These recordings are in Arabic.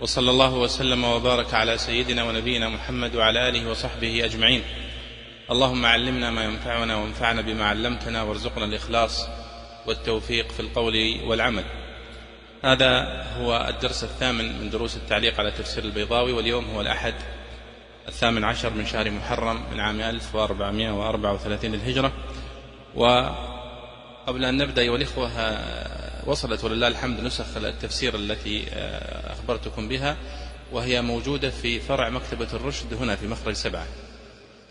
وصلى الله وسلم وبارك على سيدنا ونبينا محمد وعلى آله وصحبه أجمعين. اللهم علمنا ما ينفعنا وانفعنا بما علمتنا وارزقنا الإخلاص والتوفيق في القول والعمل. هذا هو الدرس الثامن من دروس التعليق على تفسير البيضاوي واليوم هو الأحد الثامن عشر من شهر محرم من عام 1434 للهجرة. وقبل أن نبدأ أيها الإخوة وصلت ولله الحمد نسخ التفسير التي أخبرتكم بها وهي موجودة في فرع مكتبة الرشد هنا في مخرج سبعة.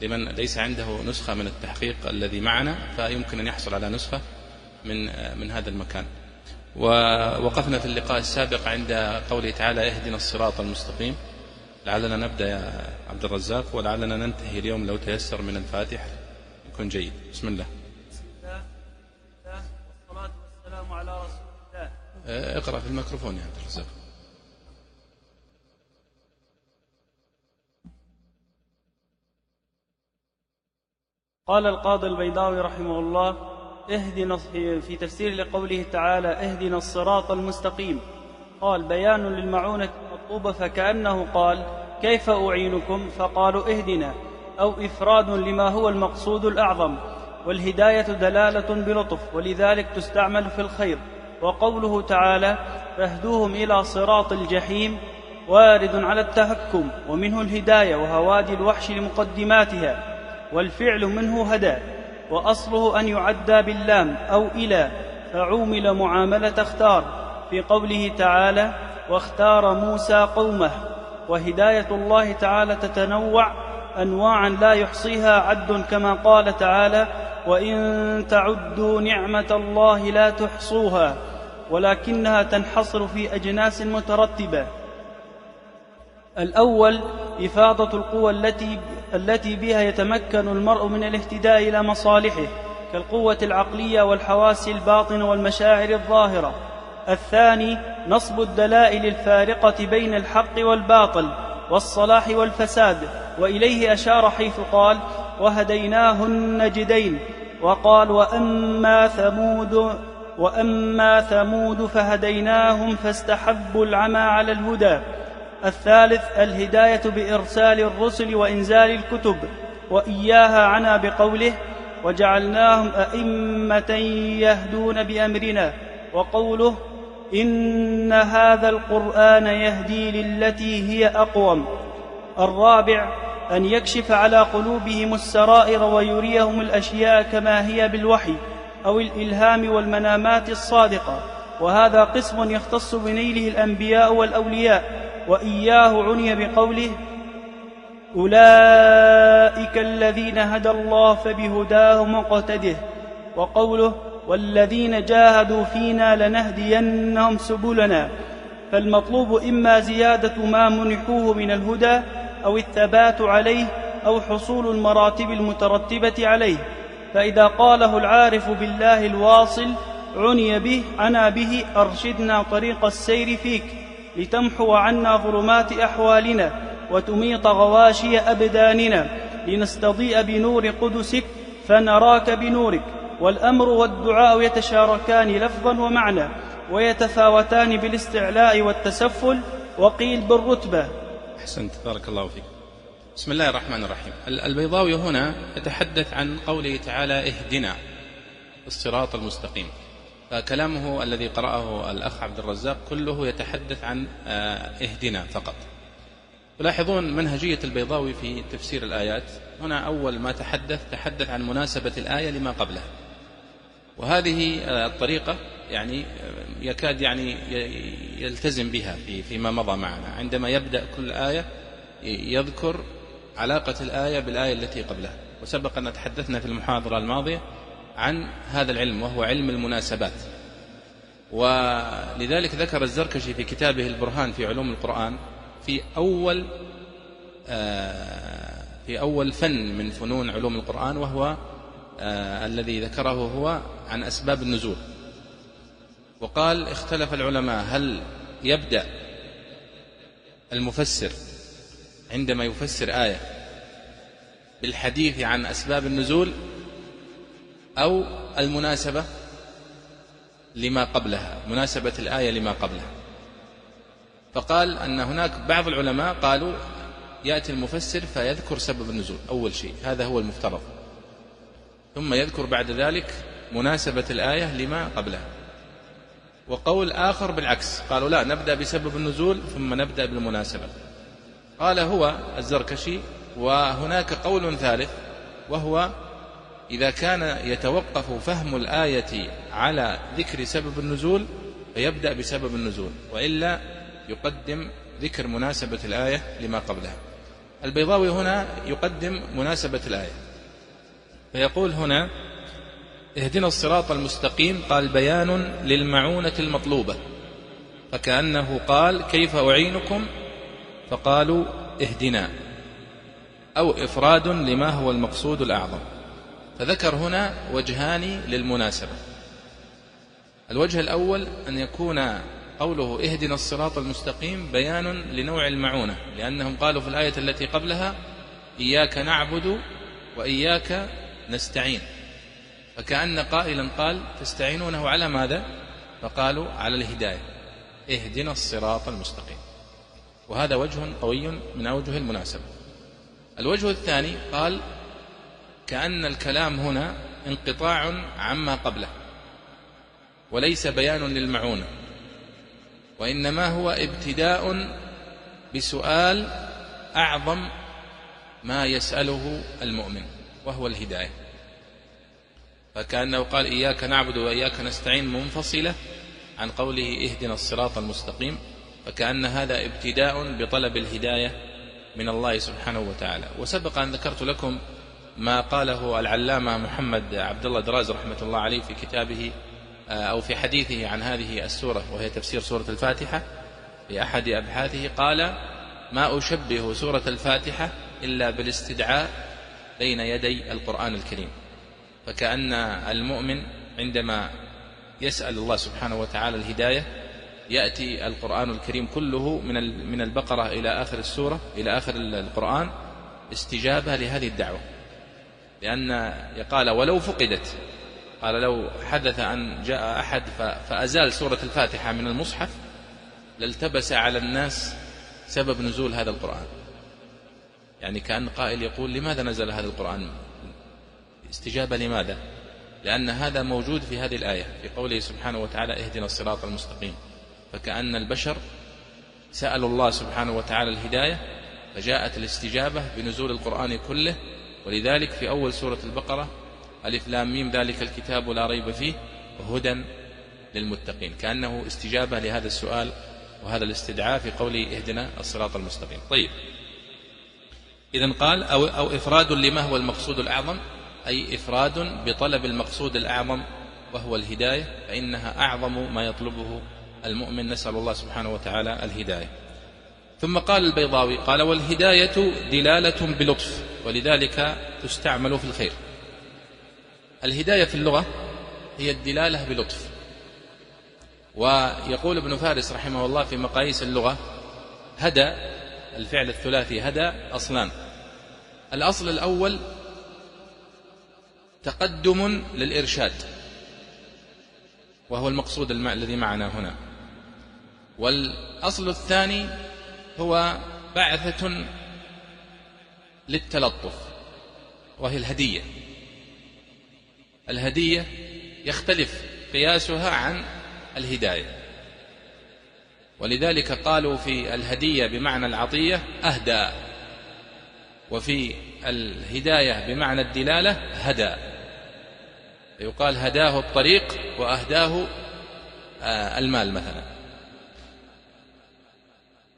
لمن ليس عنده نسخة من التحقيق الذي معنا فيمكن أن يحصل على نسخة من من هذا المكان. ووقفنا في اللقاء السابق عند قوله تعالى اهدنا الصراط المستقيم لعلنا نبدأ يا عبد الرزاق ولعلنا ننتهي اليوم لو تيسر من الفاتح. يكون جيد. بسم الله. بسم الله والصلاة والسلام على رسول آه، اقرأ في الميكروفون يا عبد الرزاق. قال القاضي البيضاوي رحمه الله اهدنا في تفسير لقوله تعالى اهدنا الصراط المستقيم. قال بيان للمعونة المطلوبة فكأنه قال كيف أعينكم؟ فقالوا اهدنا. أو إفراد لما هو المقصود الأعظم. والهداية دلالة بلطف ولذلك تستعمل في الخير. وقوله تعالى فاهدوهم إلى صراط الجحيم وارد على التهكم ومنه الهداية وهوادي الوحش لمقدماتها والفعل منه هدى وأصله أن يعدى باللام أو إلى فعومل معاملة اختار في قوله تعالى واختار موسى قومه وهداية الله تعالى تتنوع أنواعا لا يحصيها عد كما قال تعالى وإن تعدوا نعمة الله لا تحصوها ولكنها تنحصر في أجناس مترتبة. الأول إفاضة القوى التي التي بها يتمكن المرء من الاهتداء إلى مصالحه كالقوة العقلية والحواس الباطنة والمشاعر الظاهرة. الثاني نصب الدلائل الفارقة بين الحق والباطل والصلاح والفساد. وإليه أشار حيث قال وهديناه النجدين وقال وأما ثمود وأما ثمود فهديناهم فاستحبوا العمى على الهدى. الثالث الهداية بإرسال الرسل وإنزال الكتب وإياها عنا بقوله وجعلناهم أئمة يهدون بأمرنا. وقوله إن هذا القرآن يهدي للتي هي أقوم. الرابع أن يكشف على قلوبهم السرائر ويريهم الأشياء كما هي بالوحي أو الإلهام والمنامات الصادقة. وهذا قسم يختص بنيله الأنبياء والأولياء. وإياه عني بقوله أولئك الذين هدى الله فبهداه مقتده وقوله والذين جاهدوا فينا لنهدينهم سبلنا. فالمطلوب إما زيادة ما منحوه من الهدى أو الثبات عليه أو حصول المراتب المترتبة عليه. فإذا قاله العارف بالله الواصل عني به عنا به أرشدنا طريق السير فيك لتمحو عنا ظلمات أحوالنا وتميط غواشي أبداننا لنستضيء بنور قدسك فنراك بنورك. والأمر والدعاء يتشاركان لفظا ومعنى ويتفاوتان بالاستعلاء والتسفل وقيل بالرتبة. أحسنت. بارك الله فيك. بسم الله الرحمن الرحيم. البيضاوي هنا يتحدث عن قوله تعالى اهدنا الصراط المستقيم. فكلامه الذي قرأه الأخ عبد الرزاق كله يتحدث عن اهدنا فقط. تلاحظون منهجية البيضاوي في تفسير الآيات. هنا أول ما تحدث تحدث عن مناسبة الآية لما قبلها. وهذه الطريقة يعني يكاد يعني يلتزم بها في فيما مضى معنا. عندما يبدأ كل آية يذكر علاقة الآية بالآية التي قبلها. وسبق أن تحدثنا في المحاضرة الماضية عن هذا العلم وهو علم المناسبات. ولذلك ذكر الزركشي في كتابه البرهان في علوم القرآن في أول آه، في أول فن من فنون علوم القرآن وهو آه، الذي ذكره هو عن أسباب النزول. وقال اختلف العلماء هل يبدأ المفسر عندما يفسر آية بالحديث عن أسباب النزول أو المناسبة لما قبلها مناسبة الآية لما قبلها؟ فقال أن هناك بعض العلماء قالوا يأتي المفسر فيذكر سبب النزول أول شيء هذا هو المفترض. ثم يذكر بعد ذلك مناسبة الآية لما قبلها. وقول آخر بالعكس قالوا لا نبدأ بسبب النزول ثم نبدأ بالمناسبة. قال هو الزركشي وهناك قول ثالث وهو إذا كان يتوقف فهم الآية على ذكر سبب النزول فيبدأ بسبب النزول وإلا يقدم ذكر مناسبة الآية لما قبلها. البيضاوي هنا يقدم مناسبة الآية. فيقول هنا اهدنا الصراط المستقيم قال بيان للمعونة المطلوبة. فكأنه قال كيف أعينكم؟ فقالوا اهدنا أو إفراد لما هو المقصود الأعظم. فذكر هنا وجهان للمناسبة. الوجه الأول أن يكون قوله اهدنا الصراط المستقيم بيان لنوع المعونة لأنهم قالوا في الآية التي قبلها إياك نعبد وإياك نستعين. فكأن قائلا قال تستعينونه على ماذا؟ فقالوا على الهداية. اهدنا الصراط المستقيم. وهذا وجه قوي من أوجه المناسبة. الوجه الثاني قال كأن الكلام هنا انقطاع عما قبله وليس بيان للمعونة وإنما هو ابتداء بسؤال أعظم ما يسأله المؤمن. وهو الهداية. فكأنه قال إياك نعبد وإياك نستعين منفصلة عن قوله اهدنا الصراط المستقيم فكأن هذا ابتداء بطلب الهداية من الله سبحانه وتعالى. وسبق أن ذكرت لكم ما قاله العلامة محمد عبد الله دراز رحمة الله عليه في كتابه آه، أو في حديثه عن هذه السورة وهي تفسير سورة الفاتحة. في أحد أبحاثه قال ما أشبه سورة الفاتحة إلا بالاستدعاء بين يدي القرآن الكريم. فكأن المؤمن عندما يسأل الله سبحانه وتعالى الهداية يأتي القرآن الكريم كله من من البقرة إلى آخر السورة إلى آخر القرآن استجابة لهذه الدعوة. لأن قال ولو فقدت قال لو حدث أن جاء أحد فأزال سورة الفاتحة من المصحف لالتبس على الناس سبب نزول هذا القرآن. يعني كأن قائل يقول لماذا نزل هذا القرآن؟ استجابة لماذا؟ لأن هذا موجود في هذه الآية في قوله سبحانه وتعالى اهدنا الصراط المستقيم فكأن البشر سألوا الله سبحانه وتعالى الهداية فجاءت الاستجابة بنزول القرآن كله. ولذلك في أول سورة البقرة ألف لام ميم ذلك الكتاب لا ريب فيه وهدى للمتقين كأنه استجابة لهذا السؤال وهذا الاستدعاء في قوله اهدنا الصراط المستقيم طيب. إذا قال أو, أو إفراد لما هو المقصود الأعظم؟ أي إفراد بطلب المقصود الأعظم وهو الهداية فإنها أعظم ما يطلبه المؤمن. نسأل الله سبحانه وتعالى الهداية. ثم قال البيضاوي قال والهداية دلالة بلطف ولذلك تستعمل في الخير. الهداية في اللغة هي الدلالة بلطف. ويقول ابن فارس رحمه الله في مقاييس اللغة هدى الفعل الثلاثي هدى أصلان الأصل الأول تقدم للإرشاد وهو المقصود الذي معنا هنا. والأصل الثاني هو بعثة للتلطف وهي الهدية. الهدية يختلف قياسها عن الهداية. ولذلك قالوا في الهدية بمعنى العطية أهدى وفي الهداية بمعنى الدلالة هدى. يقال هداه الطريق وأهداه آه، المال مثلا.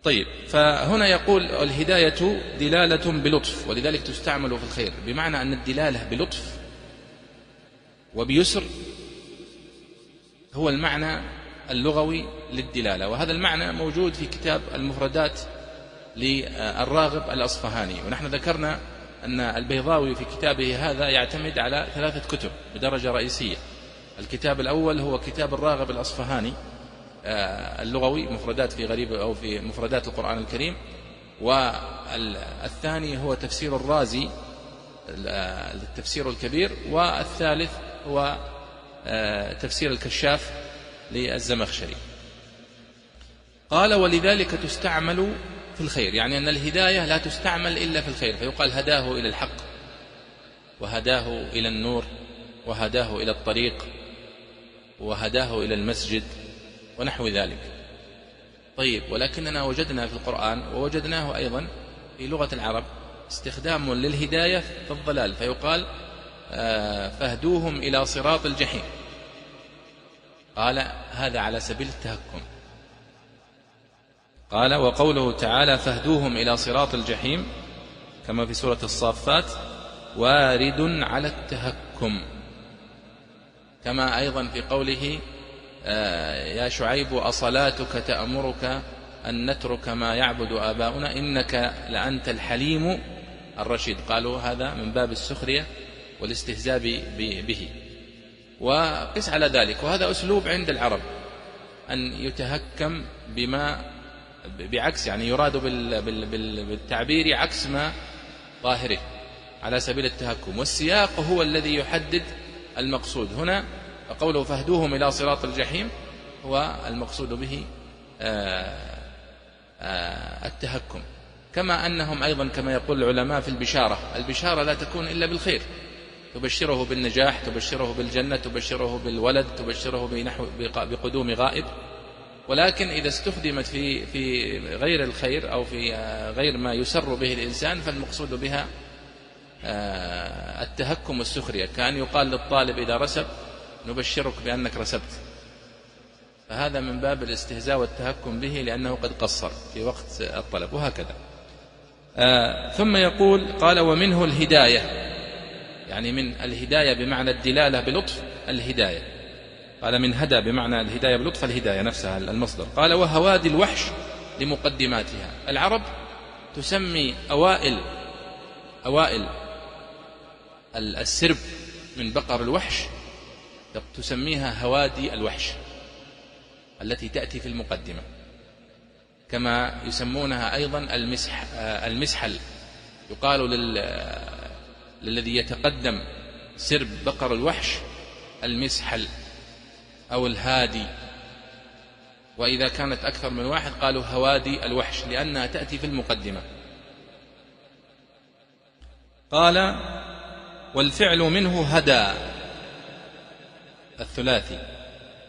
طيب فهنا يقول الهداية دلالة بلطف ولذلك تستعمل في الخير بمعنى أن الدلالة بلطف وبيسر هو المعنى اللغوي للدلالة. وهذا المعنى موجود في كتاب المفردات للراغب الأصفهاني. ونحن ذكرنا أن البيضاوي في كتابه هذا يعتمد على ثلاثة كتب بدرجة رئيسية. الكتاب الأول هو كتاب الراغب الأصفهاني آه، اللغوي مفردات في غريب أو في مفردات القرآن الكريم. والثاني هو تفسير الرازي التفسير الكبير. والثالث هو آه، تفسير الكشاف. للزمخشري. قال ولذلك تستعمل في الخير. يعني أن الهداية لا تستعمل إلا في الخير فيقال هداه إلى الحق وهداه إلى النور وهداه إلى الطريق وهداه إلى المسجد ونحو ذلك. طيب ولكننا وجدنا في القرآن ووجدناه أيضا في لغة العرب استخدام للهداية في الضلال فيقال آه، فاهدوهم إلى صراط الجحيم. قال هذا على سبيل التهكم. قال وقوله تعالى فاهدوهم إلى صراط الجحيم كما في سورة الصافات وارد على التهكم. كما أيضا في قوله آه، يا شعيب أصلاتك تأمرك أن نترك ما يعبد آباؤنا إنك لأنت الحليم الرشيد. قالوا هذا من باب السخرية والاستهزاء به. وقس على ذلك. وهذا أسلوب عند العرب أن يتهكم بما بعكس يعني يراد بالتعبير عكس ما ظاهره على سبيل التهكم. والسياق هو الذي يحدد المقصود. هنا قوله فاهدوهم إلى صراط الجحيم هو المقصود به آه، آه، التهكم. كما أنهم أيضا كما يقول العلماء في البشارة البشارة لا تكون إلا بالخير. تبشره بالنجاح تبشره بالجنة تبشره بالولد تبشره بنحو بقدوم غائب. ولكن إذا استخدمت في في غير الخير أو في غير ما يسر به الإنسان فالمقصود بها آه، التهكم والسخرية. كأن يقال للطالب إذا رسب نبشرك بأنك رسبت. فهذا من باب الاستهزاء والتهكم به لأنه قد قصر في وقت الطلب. وهكذا. آه ثم يقول قال ومنه الهداية. يعني من الهداية بمعنى الدلالة بلطف الهداية. قال من هدى بمعنى الهداية بلطف الهداية نفسها المصدر. قال وهوادي الوحش لمقدماتها. العرب تسمي أوائل أوائل السرب من بقر الوحش تسميها هوادي الوحش التي تأتي في المقدمة. كما يسمونها أيضا المسح المسحل. يقال لل للذي يتقدم سرب بقر الوحش المسحل أو الهادي. وإذا كانت أكثر من واحد قالوا هوادي الوحش لأنها تأتي في المقدمة. قال والفعل منه هدى الثلاثي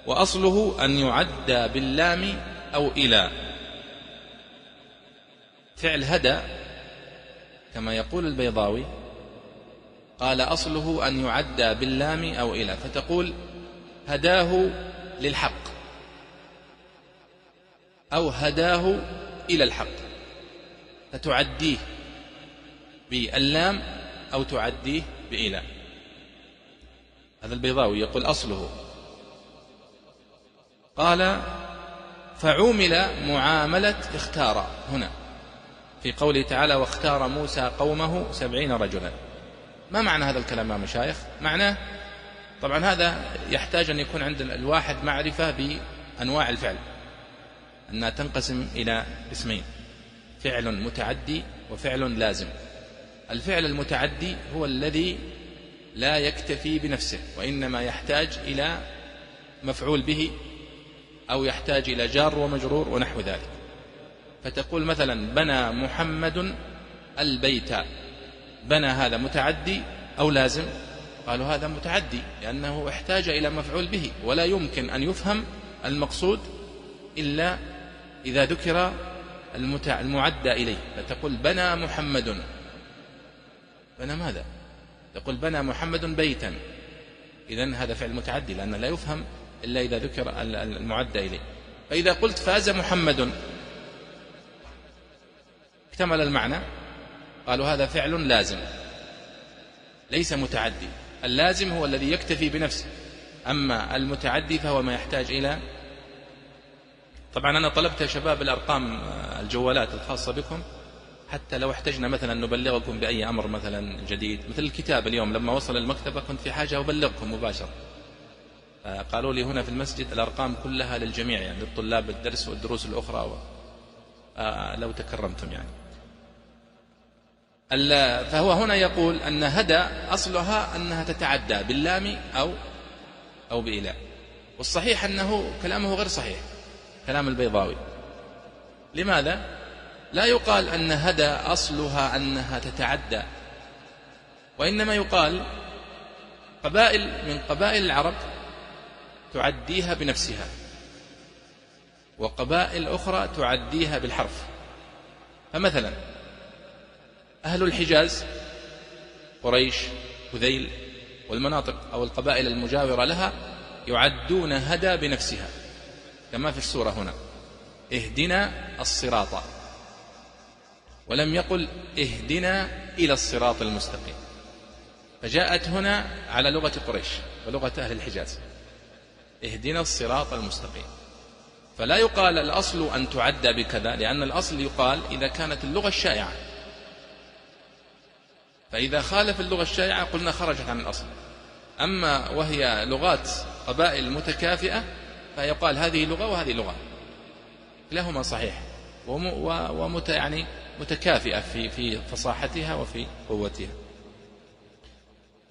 وأصله أن يعدى باللام أو إلى. فعل هدى كما يقول البيضاوي قال أصله أن يعدى باللام أو إلى فتقول هداه للحق أو هداه إلى الحق فتعديه باللام أو تعديه بإلى. هذا البيضاوي يقول أصله. قال فعومل معاملة اختار هنا في قوله تعالى واختار موسى قومه سبعين رجلا. ما معنى هذا الكلام يا مشايخ؟ معناه طبعا هذا يحتاج أن يكون عند الواحد معرفة بأنواع الفعل. أنها تنقسم إلى اسمين فعل متعدي وفعل لازم. الفعل المتعدي هو الذي لا يكتفي بنفسه وإنما يحتاج إلى مفعول به أو يحتاج إلى جار ومجرور ونحو ذلك. فتقول مثلا بنى محمد البيت. بنى هذا متعدي أو لازم؟ قالوا هذا متعدي لأنه احتاج إلى مفعول به ولا يمكن أن يفهم المقصود إلا إذا ذكر المعدى إليه. فتقول بنى محمد. بنى ماذا؟ تقول بنى محمد بيتا. إذا هذا فعل متعدي لأنه لا يفهم إلا إذا ذكر المعدى إليه. فإذا قلت فاز محمد. اكتمل المعنى. قالوا هذا فعل لازم. ليس متعدي. اللازم هو الذي يكتفي بنفسه. أما المتعدي فهو ما يحتاج إلى طبعا أنا طلبت يا شباب الأرقام آه، الجوالات الخاصة بكم. حتى لو احتجنا مثلا نبلغكم بأي أمر مثلا جديد. مثل الكتاب اليوم لما وصل المكتبة كنت في حاجة أبلغكم مباشرة. قالوا لي هنا في المسجد الأرقام كلها للجميع يعني للطلاب الدرس والدروس الأخرى و... آه لو تكرمتم يعني. فهو هنا يقول أن هدى أصلها أنها تتعدى باللام أو أو بإله والصحيح أنه كلامه غير صحيح كلام البيضاوي. لماذا؟ لا يقال أن هدى أصلها أنها تتعدى وإنما يقال قبائل من قبائل العرب تعديها بنفسها وقبائل أخرى تعديها بالحرف. فمثلا أهل الحجاز قريش هذيل والمناطق أو القبائل المجاورة لها يعدون هدى بنفسها كما في السورة هنا اهدنا الصراط. ولم يقل اهدنا إلى الصراط المستقيم. فجاءت هنا على لغة قريش ولغة أهل الحجاز اهدنا الصراط المستقيم. فلا يقال الأصل أن تعدى بكذا لأن الأصل يقال إذا كانت اللغة الشائعة. فإذا خالف اللغة الشائعة قلنا خرجت عن الأصل. أما وهي لغات قبائل متكافئة فيقال هذه لغة وهذه لغة. كلاهما صحيح. ومت يعني متكافئة في في فصاحتها وفي قوتها.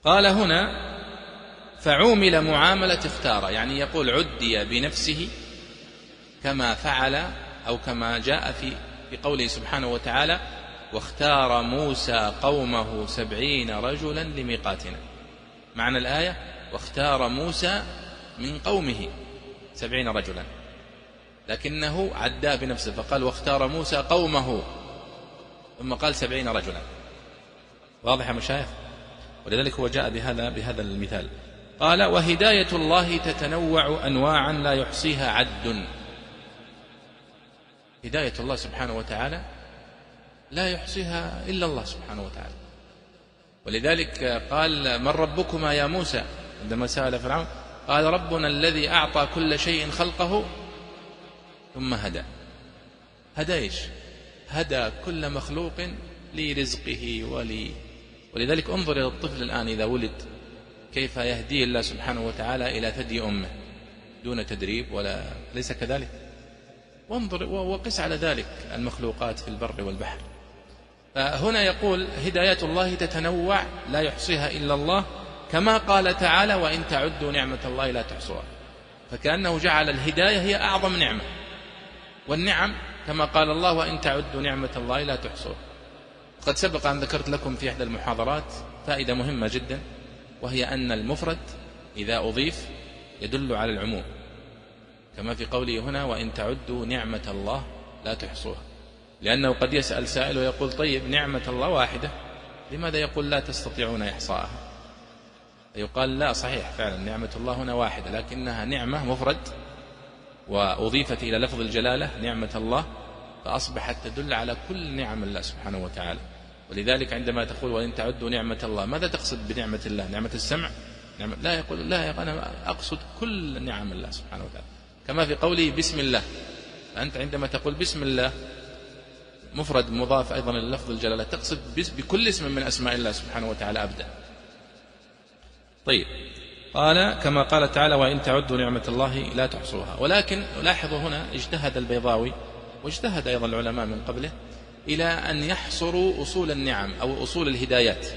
قال هنا فعومل معاملة اختار يعني يقول عدي بنفسه كما فعل أو كما جاء في في قوله سبحانه وتعالى واختار موسى قومه سبعين رجلا لميقاتنا. معنى الآية؟ واختار موسى من قومه سبعين رجلا. لكنه عداه بنفسه فقال واختار موسى قومه. ثم قال سبعين رجلا. واضح يا مشايخ؟ ولذلك هو جاء بهذا بهذا المثال. قال وهداية الله تتنوع أنواعا لا يحصيها عد. هداية الله سبحانه وتعالى لا يحصيها إلا الله سبحانه وتعالى. ولذلك قال من ربكما يا موسى؟ عندما سأل فرعون قال ربنا الذي أعطى كل شيء خلقه ثم هدى. هدى إيش؟ هدى كل مخلوق لرزقه ولي. ولذلك انظر إلى الطفل الآن إذا ولد كيف يهديه الله سبحانه وتعالى إلى ثدي أمه دون تدريب ولا ليس كذلك؟ وانظر وقس على ذلك المخلوقات في البر والبحر. فهنا يقول هداية الله تتنوع لا يحصيها إلا الله كما قال تعالى وإن تعدوا نعمة الله لا تحصوها فكأنه جعل الهداية هي أعظم نعمة. والنعم كما قال الله وإن تعدوا نعمة الله لا تحصوها قد سبق أن ذكرت لكم في إحدى المحاضرات فائدة مهمة جدا وهي أن المفرد إذا أضيف يدل على العموم. كما في قوله هنا وإن تعدوا نعمة الله لا تحصوها لأنه قد يسأل سائل ويقول طيب نعمة الله واحدة لماذا يقول لا تستطيعون إحصاءها؟ يقال لا صحيح فعلا نعمة الله هنا واحدة لكنها نعمة مفرد وأضيفت إلى لفظ الجلالة نعمة الله فأصبحت تدل على كل نعم الله سبحانه وتعالى. ولذلك عندما تقول وإن تعدوا نعمة الله ماذا تقصد بنعمة الله؟ نعمة السمع؟ نعمة لا يقول لا أنا أقصد كل نعم الله سبحانه وتعالى. كما في قوله بسم الله أنت عندما تقول بسم الله مفرد مضاف أيضا للفظ الجلالة تقصد بكل اسم من أسماء الله سبحانه وتعالى أبدا. طيب. قال كما قال تعالى وإن تعدوا نعمة الله لا تحصوها. ولكن لاحظوا هنا اجتهد البيضاوي واجتهد أيضا العلماء من قبله إلى أن يحصروا أصول النعم أو أصول الهدايات.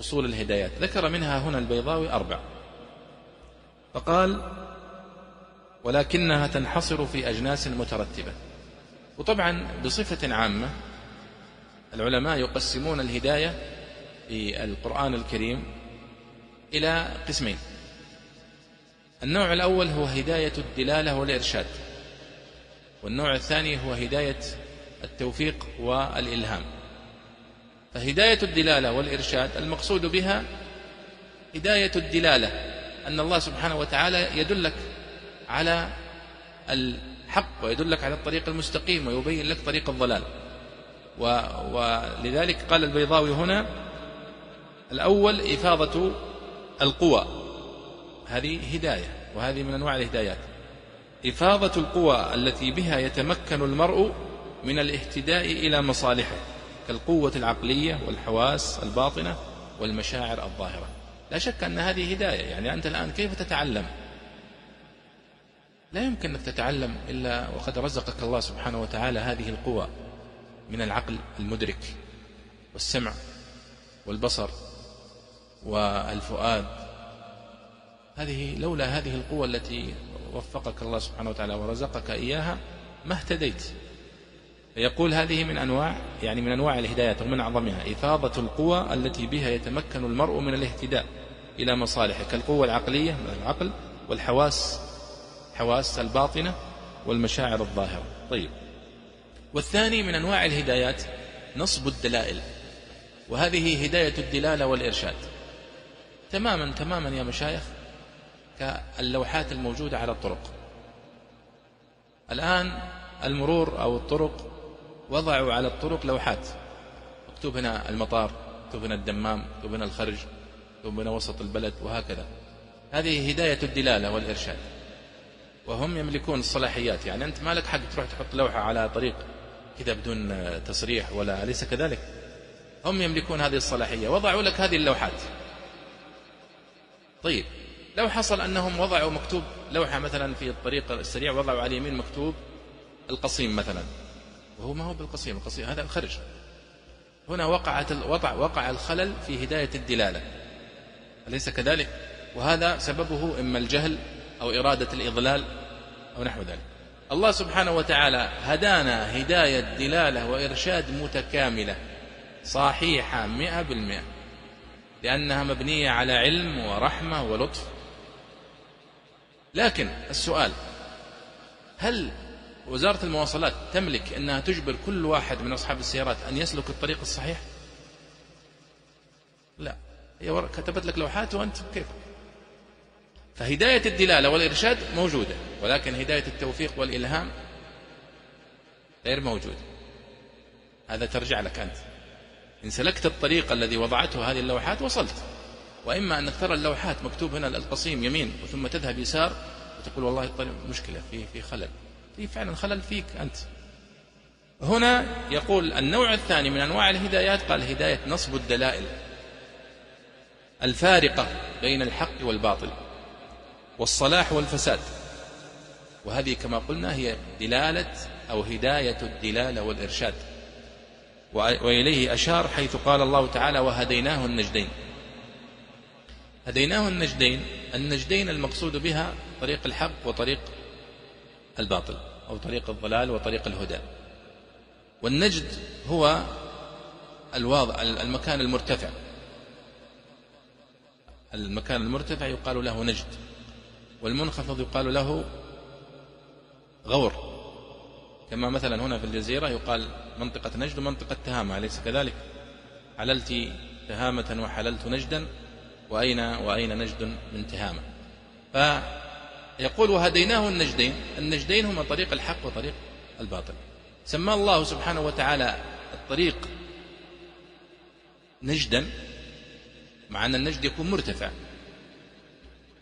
أصول الهدايات. ذكر منها هنا البيضاوي أربع. فقال ولكنها تنحصر في أجناس مترتبة. وطبعا بصفة عامة العلماء يقسمون الهداية في القرآن الكريم إلى قسمين. النوع الأول هو هداية الدلالة والإرشاد والنوع الثاني هو هداية التوفيق والإلهام. فهداية الدلالة والإرشاد المقصود بها هداية الدلالة أن الله سبحانه وتعالى يدلك على الحق ويدلك على الطريق المستقيم ويبين لك طريق الضلال. ولذلك قال البيضاوي هنا الأول إفاضة القوى. هذه هداية وهذه من أنواع الهدايات. إفاضة القوى التي بها يتمكن المرء من الاهتداء إلى مصالحه كالقوة العقلية والحواس الباطنة والمشاعر الظاهرة. لا شك أن هذه هداية يعني أنت الآن كيف تتعلم؟ لا يمكن أنك تتعلم إلا وقد رزقك الله سبحانه وتعالى هذه القوى من العقل المدرك والسمع والبصر والفؤاد. هذه لولا هذه القوة التي وفقك الله سبحانه وتعالى ورزقك إياها ما اهتديت. يقول هذه من أنواع يعني من أنواع الهدايات ومن أعظمها إفاضة القوى التي بها يتمكن المرء من الاهتداء إلى مصالحه كالقوة العقلية العقل والحواس حواس الباطنة والمشاعر الظاهرة. طيب. والثاني من أنواع الهدايات نصب الدلائل. وهذه هداية الدلالة والإرشاد. تماما تماما يا مشايخ كاللوحات الموجودة على الطرق. الآن المرور أو الطرق وضعوا على الطرق لوحات. مكتوب هنا المطار مكتوب هنا الدمام مكتوب هنا الخرج مكتوب هنا وسط البلد وهكذا. هذه هداية الدلالة والإرشاد. وهم يملكون الصلاحيات. يعني أنت ما لك حق تروح تحط لوحة على طريق كذا بدون تصريح ولا أليس كذلك؟ هم يملكون هذه الصلاحية. وضعوا لك هذه اللوحات. طيب لو حصل أنهم وضعوا مكتوب لوحة مثلا في الطريق السريع وضعوا على اليمين مكتوب القصيم مثلا. وهو ما هو بالقصيم القصيم هذا الخرج. هنا وقعت وقع وقع الخلل في هداية الدلالة. أليس كذلك؟ وهذا سببه إما الجهل أو إرادة الإضلال أو نحو ذلك. الله سبحانه وتعالى هدانا هداية دلالة وإرشاد متكاملة صحيحة مئة بالمئة لأنها مبنية على علم ورحمة ولطف. لكن السؤال هل وزارة المواصلات تملك أنها تجبر كل واحد من أصحاب السيارات أن يسلك الطريق الصحيح؟ لا. هي كتبت لك لوحات وأنت كيف؟ فهداية الدلالة والإرشاد موجودة ولكن هداية التوفيق والإلهام غير موجودة. هذا ترجع لك أنت. إن سلكت الطريق الذي وضعته هذه اللوحات وصلت. وإما أنك ترى اللوحات مكتوب هنا القصيم يمين ثم تذهب يسار وتقول والله الطريق مشكلة في في خلل. في فعلا خلل فيك أنت. هنا يقول النوع الثاني من أنواع الهدايات قال هداية نصب الدلائل الفارقة بين الحق والباطل. والصلاح والفساد. وهذه كما قلنا هي دلالة أو هداية الدلالة والإرشاد. وإليه أشار حيث قال الله تعالى وهديناه النجدين هديناه النجدين النجدين المقصود بها طريق الحق وطريق الباطل أو طريق الضلال وطريق الهدى. والنجد هو الواضع المكان المرتفع. المكان المرتفع يقال له نجد. والمنخفض يقال له غور. كما مثلا هنا في الجزيرة يقال منطقة نجد ومنطقة تهامة أليس كذلك؟ حللت تهامة وحللت نجدا وأين وأين نجد من تهامة؟ فيقول وهديناه النجدين. النجدين هما طريق الحق وطريق الباطل. سمى الله سبحانه وتعالى الطريق نجدا مع أن النجد يكون مرتفع.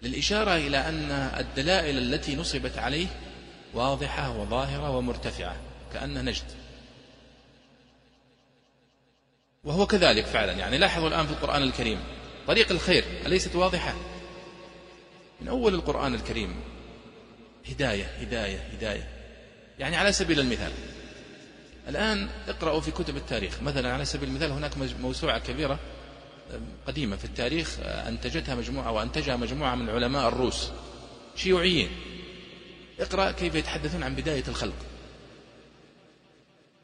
للإشارة إلى أن الدلائل التي نصبت عليه واضحة وظاهرة ومرتفعة كأنه نجد. وهو كذلك فعلا. يعني لاحظوا الآن في القرآن الكريم. طريق الخير أليست واضحة؟ من أول القرآن الكريم. هداية هداية هداية. يعني على سبيل المثال. الآن اقرأوا في كتب التاريخ. مثلا على سبيل المثال هناك موسوعة كبيرة قديمة في التاريخ أنتجتها مجموعة وأنتجها مجموعة من علماء الروس شيوعيين. اقرأ كيف يتحدثون عن بداية الخلق.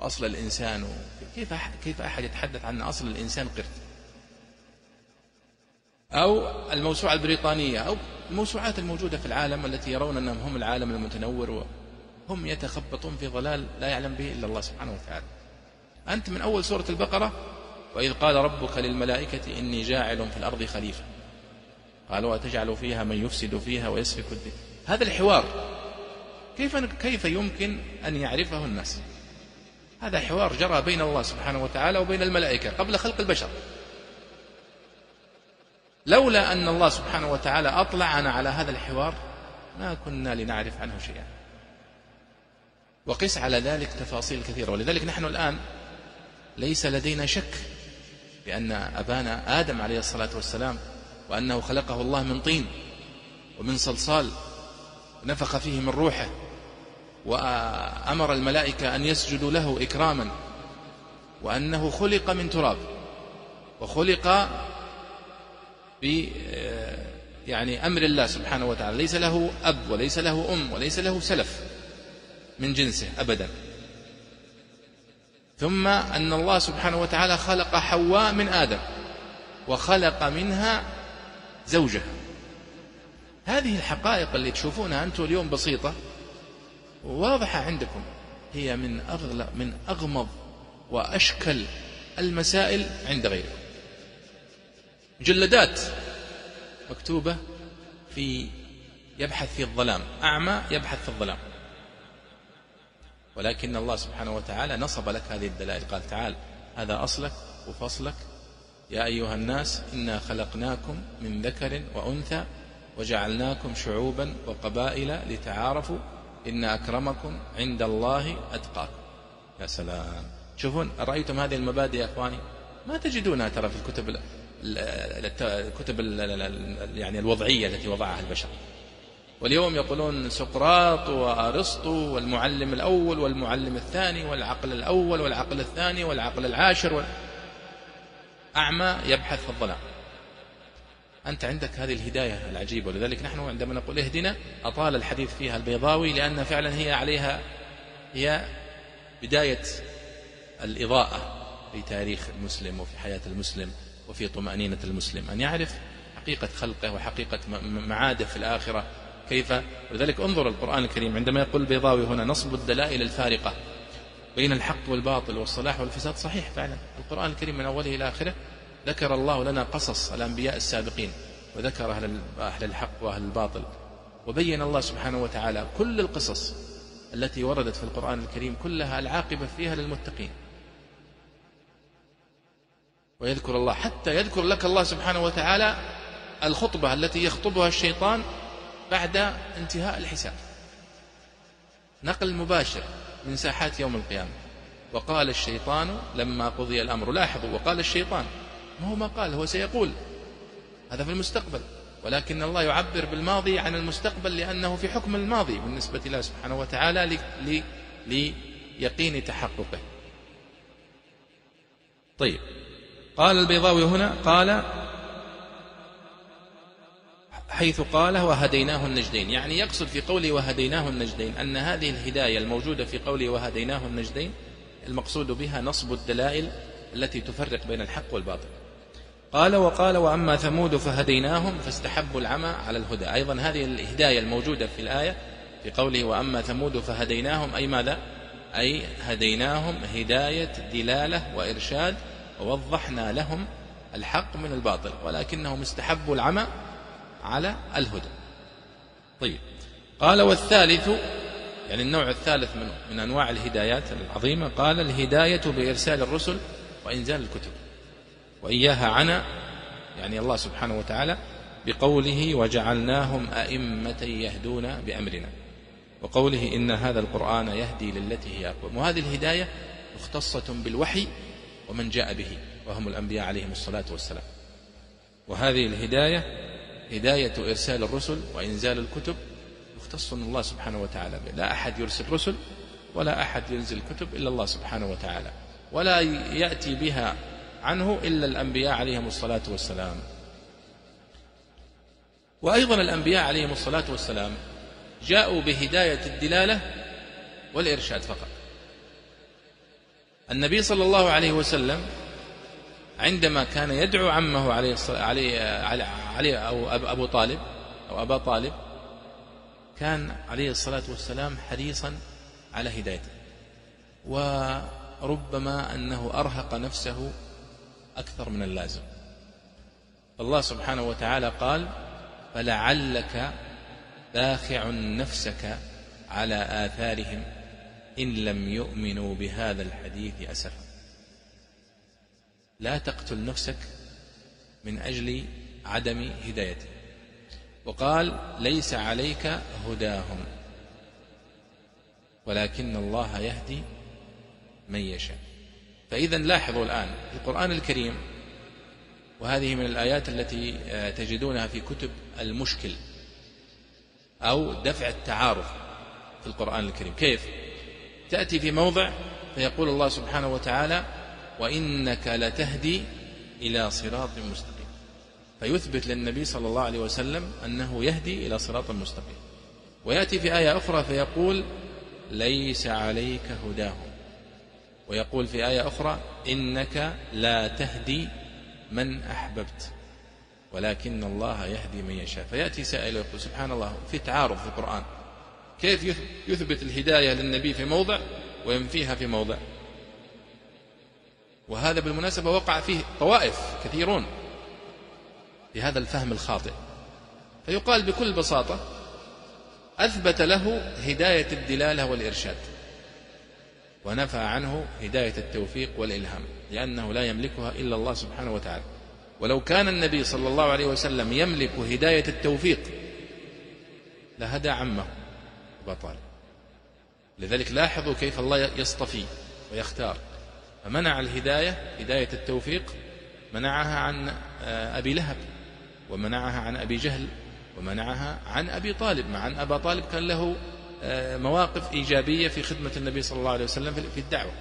أصل الإنسان كيف كيف أحد يتحدث عن أصل الإنسان قرد؟ أو الموسوعة البريطانية أو الموسوعات الموجودة في العالم التي يرون أنهم هم العالم المتنور هم يتخبطون في ضلال لا يعلم به إلا الله سبحانه وتعالى. أنت من أول سورة البقرة؟ وإذ قال ربك للملائكة إني جاعل في الأرض خليفة. قالوا أتجعل فيها من يفسد فيها ويسفك الدين. هذا الحوار. كيف كيف يمكن أن يعرفه الناس؟ هذا حوار جرى بين الله سبحانه وتعالى وبين الملائكة قبل خلق البشر. لولا أن الله سبحانه وتعالى أطلعنا على هذا الحوار ما كنا لنعرف عنه شيئا. وقس على ذلك تفاصيل كثيرة. ولذلك نحن الآن ليس لدينا شك بأن أبانا آدم عليه الصلاة والسلام وأنه خلقه الله من طين ومن صلصال ونفخ فيه من روحه وأمر الملائكة أن يسجدوا له إكراما وأنه خلق من تراب وخلق ب يعني أمر الله سبحانه وتعالى. ليس له أب وليس له أم وليس له سلف من جنسه أبدا. ثم أن الله سبحانه وتعالى خلق حواء من آدم وخلق منها زوجها. هذه الحقائق اللي تشوفونها أنتم اليوم بسيطة واضحة عندكم. هي من أغلى من أغمض وأشكل المسائل عند غيركم. مجلدات مكتوبة في يبحث في الظلام أعمى يبحث في الظلام. ولكن الله سبحانه وتعالى نصب لك هذه الدلائل. قال تعال هذا أصلك وفصلك. يا أيها الناس إنا خلقناكم من ذكر وأنثى وجعلناكم شعوبا وقبائل لتعارفوا إن أكرمكم عند الله أتقاكم. يا سلام. شوفون رأيتم هذه المبادئ يا أخواني؟ ما تجدونها ترى في الكتب الكتب يعني الوضعية التي وضعها البشر. واليوم يقولون سقراط وأرسطو والمعلم الأول والمعلم الثاني والعقل الأول والعقل الثاني والعقل العاشر أعمى يبحث في الظلام. أنت عندك هذه الهداية العجيبة. ولذلك نحن عندما نقول اهدنا أطال الحديث فيها البيضاوي لأن فعلا هي عليها هي بداية الإضاءة في تاريخ المسلم وفي حياة المسلم وفي طمأنينة المسلم. أن يعرف حقيقة خلقه وحقيقة معاده في الآخرة كيف؟ ولذلك انظر القرآن الكريم عندما يقول البيضاوي هنا نصب الدلائل الفارقة بين الحق والباطل والصلاح والفساد. صحيح فعلا. القرآن الكريم من أوله إلى آخره ذكر الله لنا قصص الأنبياء السابقين وذكر أهل أهل الحق وأهل الباطل وبين الله سبحانه وتعالى كل القصص التي وردت في القرآن الكريم كلها العاقبة فيها للمتقين. ويذكر الله حتى يذكر لك الله سبحانه وتعالى الخطبة التي يخطبها الشيطان بعد انتهاء الحساب. نقل مباشر من ساحات يوم القيامة. وقال الشيطان لما قضي الأمر لاحظوا وقال الشيطان ما هو ما قال هو سيقول هذا في المستقبل. ولكن الله يعبر بالماضي عن المستقبل لأنه في حكم الماضي بالنسبة له سبحانه وتعالى ليقين تحققه. طيب قال البيضاوي هنا قال حيث قال وهديناه النجدين. يعني يقصد في قوله وهديناه النجدين أن هذه الهداية الموجودة في قوله وهديناه النجدين المقصود بها نصب الدلائل التي تفرق بين الحق والباطل. قال وقال وأما ثمود فهديناهم فاستحبوا العمى على الهدى. أيضا هذه الهداية الموجودة في الآية في قوله وأما ثمود فهديناهم أي ماذا؟ أي هديناهم هداية دلالة وإرشاد ووضحنا لهم الحق من الباطل ولكنهم استحبوا العمى على الهدى. طيب. قال والثالث يعني النوع الثالث من, من أنواع الهدايات العظيمة قال الهداية بإرسال الرسل وإنزال الكتب. وإياها عنا يعني الله سبحانه وتعالى بقوله وجعلناهم أئمة يهدون بأمرنا. وقوله إن هذا القرآن يهدي للتي هي أقوم وهذه الهداية مختصة بالوحي ومن جاء به وهم الأنبياء عليهم الصلاة والسلام. وهذه الهداية هداية إرسال الرسل وإنزال الكتب مختص الله سبحانه وتعالى به. لا أحد يرسل رسل ولا أحد ينزل كتب إلا الله سبحانه وتعالى. ولا يأتي بها عنه إلا الأنبياء عليهم الصلاة والسلام. وأيضا الأنبياء عليهم الصلاة والسلام جاءوا بهداية الدلالة والإرشاد فقط. النبي صلى الله عليه وسلم عندما كان يدعو عمه عليه علي علي أو أبو طالب أو أبا طالب كان عليه الصلاة والسلام حريصا على هدايته. وربما أنه أرهق نفسه أكثر من اللازم. الله سبحانه وتعالى قال فلعلك باخع نفسك على آثارهم إن لم يؤمنوا بهذا الحديث أسفا. لا تقتل نفسك من أجل عدم هدايته. وقال ليس عليك هداهم ولكن الله يهدي من يشاء. فإذا لاحظوا الآن في القرآن الكريم وهذه من الآيات التي آه، تجدونها في كتب المشكل أو دفع التعارض في القرآن الكريم. كيف؟ تأتي في موضع فيقول الله سبحانه وتعالى وإنك لتهدي إلى صراط مستقيم. فيثبت للنبي صلى الله عليه وسلم أنه يهدي إلى صراط مستقيم. ويأتي في آية أخرى فيقول ليس عليك هداهم. ويقول في آية أخرى إنك لا تهدي من أحببت ولكن الله يهدي من يشاء. فيأتي سائل ويقول سبحان الله في تعارض في القرآن. كيف يثبت الهداية للنبي في موضع وينفيها في موضع؟ وهذا بالمناسبة وقع فيه طوائف كثيرون. بهذا الفهم الخاطئ. فيقال بكل بساطة أثبت له هداية الدلالة والإرشاد ونفى عنه هداية التوفيق والإلهام لأنه لا يملكها إلا الله سبحانه وتعالى. ولو كان النبي صلى الله عليه وسلم يملك هداية التوفيق لهدى عمه أبا طالب لذلك لاحظوا كيف الله يصطفي ويختار. فمنع الهداية هداية التوفيق منعها عن آه، أبي لهب. ومنعها عن أبي جهل ومنعها عن أبي طالب مع أن أبا طالب كان له آه، مواقف إيجابية في خدمة النبي صلى الله عليه وسلم في الدعوة.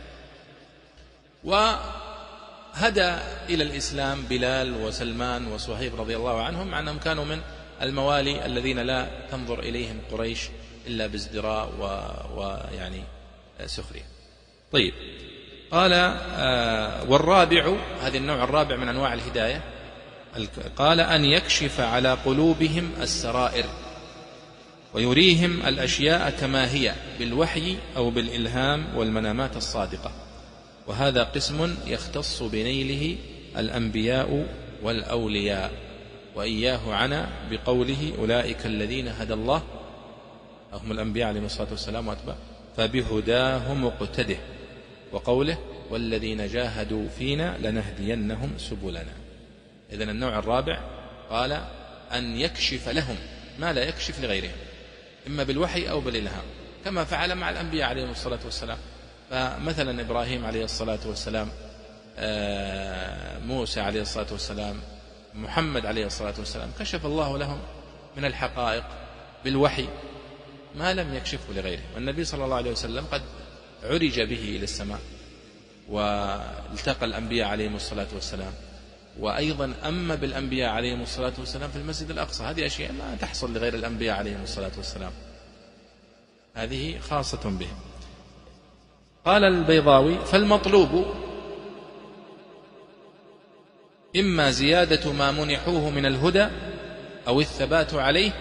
وهدى إلى الإسلام بلال وسلمان وصهيب رضي الله عنهم مع أنهم كانوا من الموالي الذين لا تنظر إليهم قريش إلا بازدراء ويعني سخرية. طيب قال آه، والرابع هذه النوع الرابع من أنواع الهداية. قال أن يكشف على قلوبهم السرائر ويريهم الأشياء كما هي بالوحي أو بالإلهام والمنامات الصادقة. وهذا قسم يختص بنيله الأنبياء والأولياء. وإياه عنا بقوله أولئك الذين هدى الله. هم الأنبياء عليهم الصلاة والسلام وأتباع. فبهداه مقتده وقوله والذين جاهدوا فينا لنهدينهم سبلنا. إذا النوع الرابع قال أن يكشف لهم ما لا يكشف لغيرهم إما بالوحي أو بالإلهام كما فعل مع الأنبياء عليهم الصلاة والسلام. فمثلا إبراهيم عليه الصلاة والسلام آه، موسى عليه الصلاة والسلام محمد عليه الصلاة والسلام كشف الله لهم من الحقائق بالوحي ما لم يكشفه لغيره والنبي صلى الله عليه وسلم قد عرج به إلى السماء والتقى الأنبياء عليهم الصلاة والسلام. وأيضا أما بالأنبياء عليهم الصلاة والسلام في المسجد الأقصى. هذه أشياء ما تحصل لغير الأنبياء عليهم الصلاة والسلام. هذه خاصة بهم. قال البيضاوي فالمطلوب إما زيادة ما منحوه من الهدى أو الثبات عليه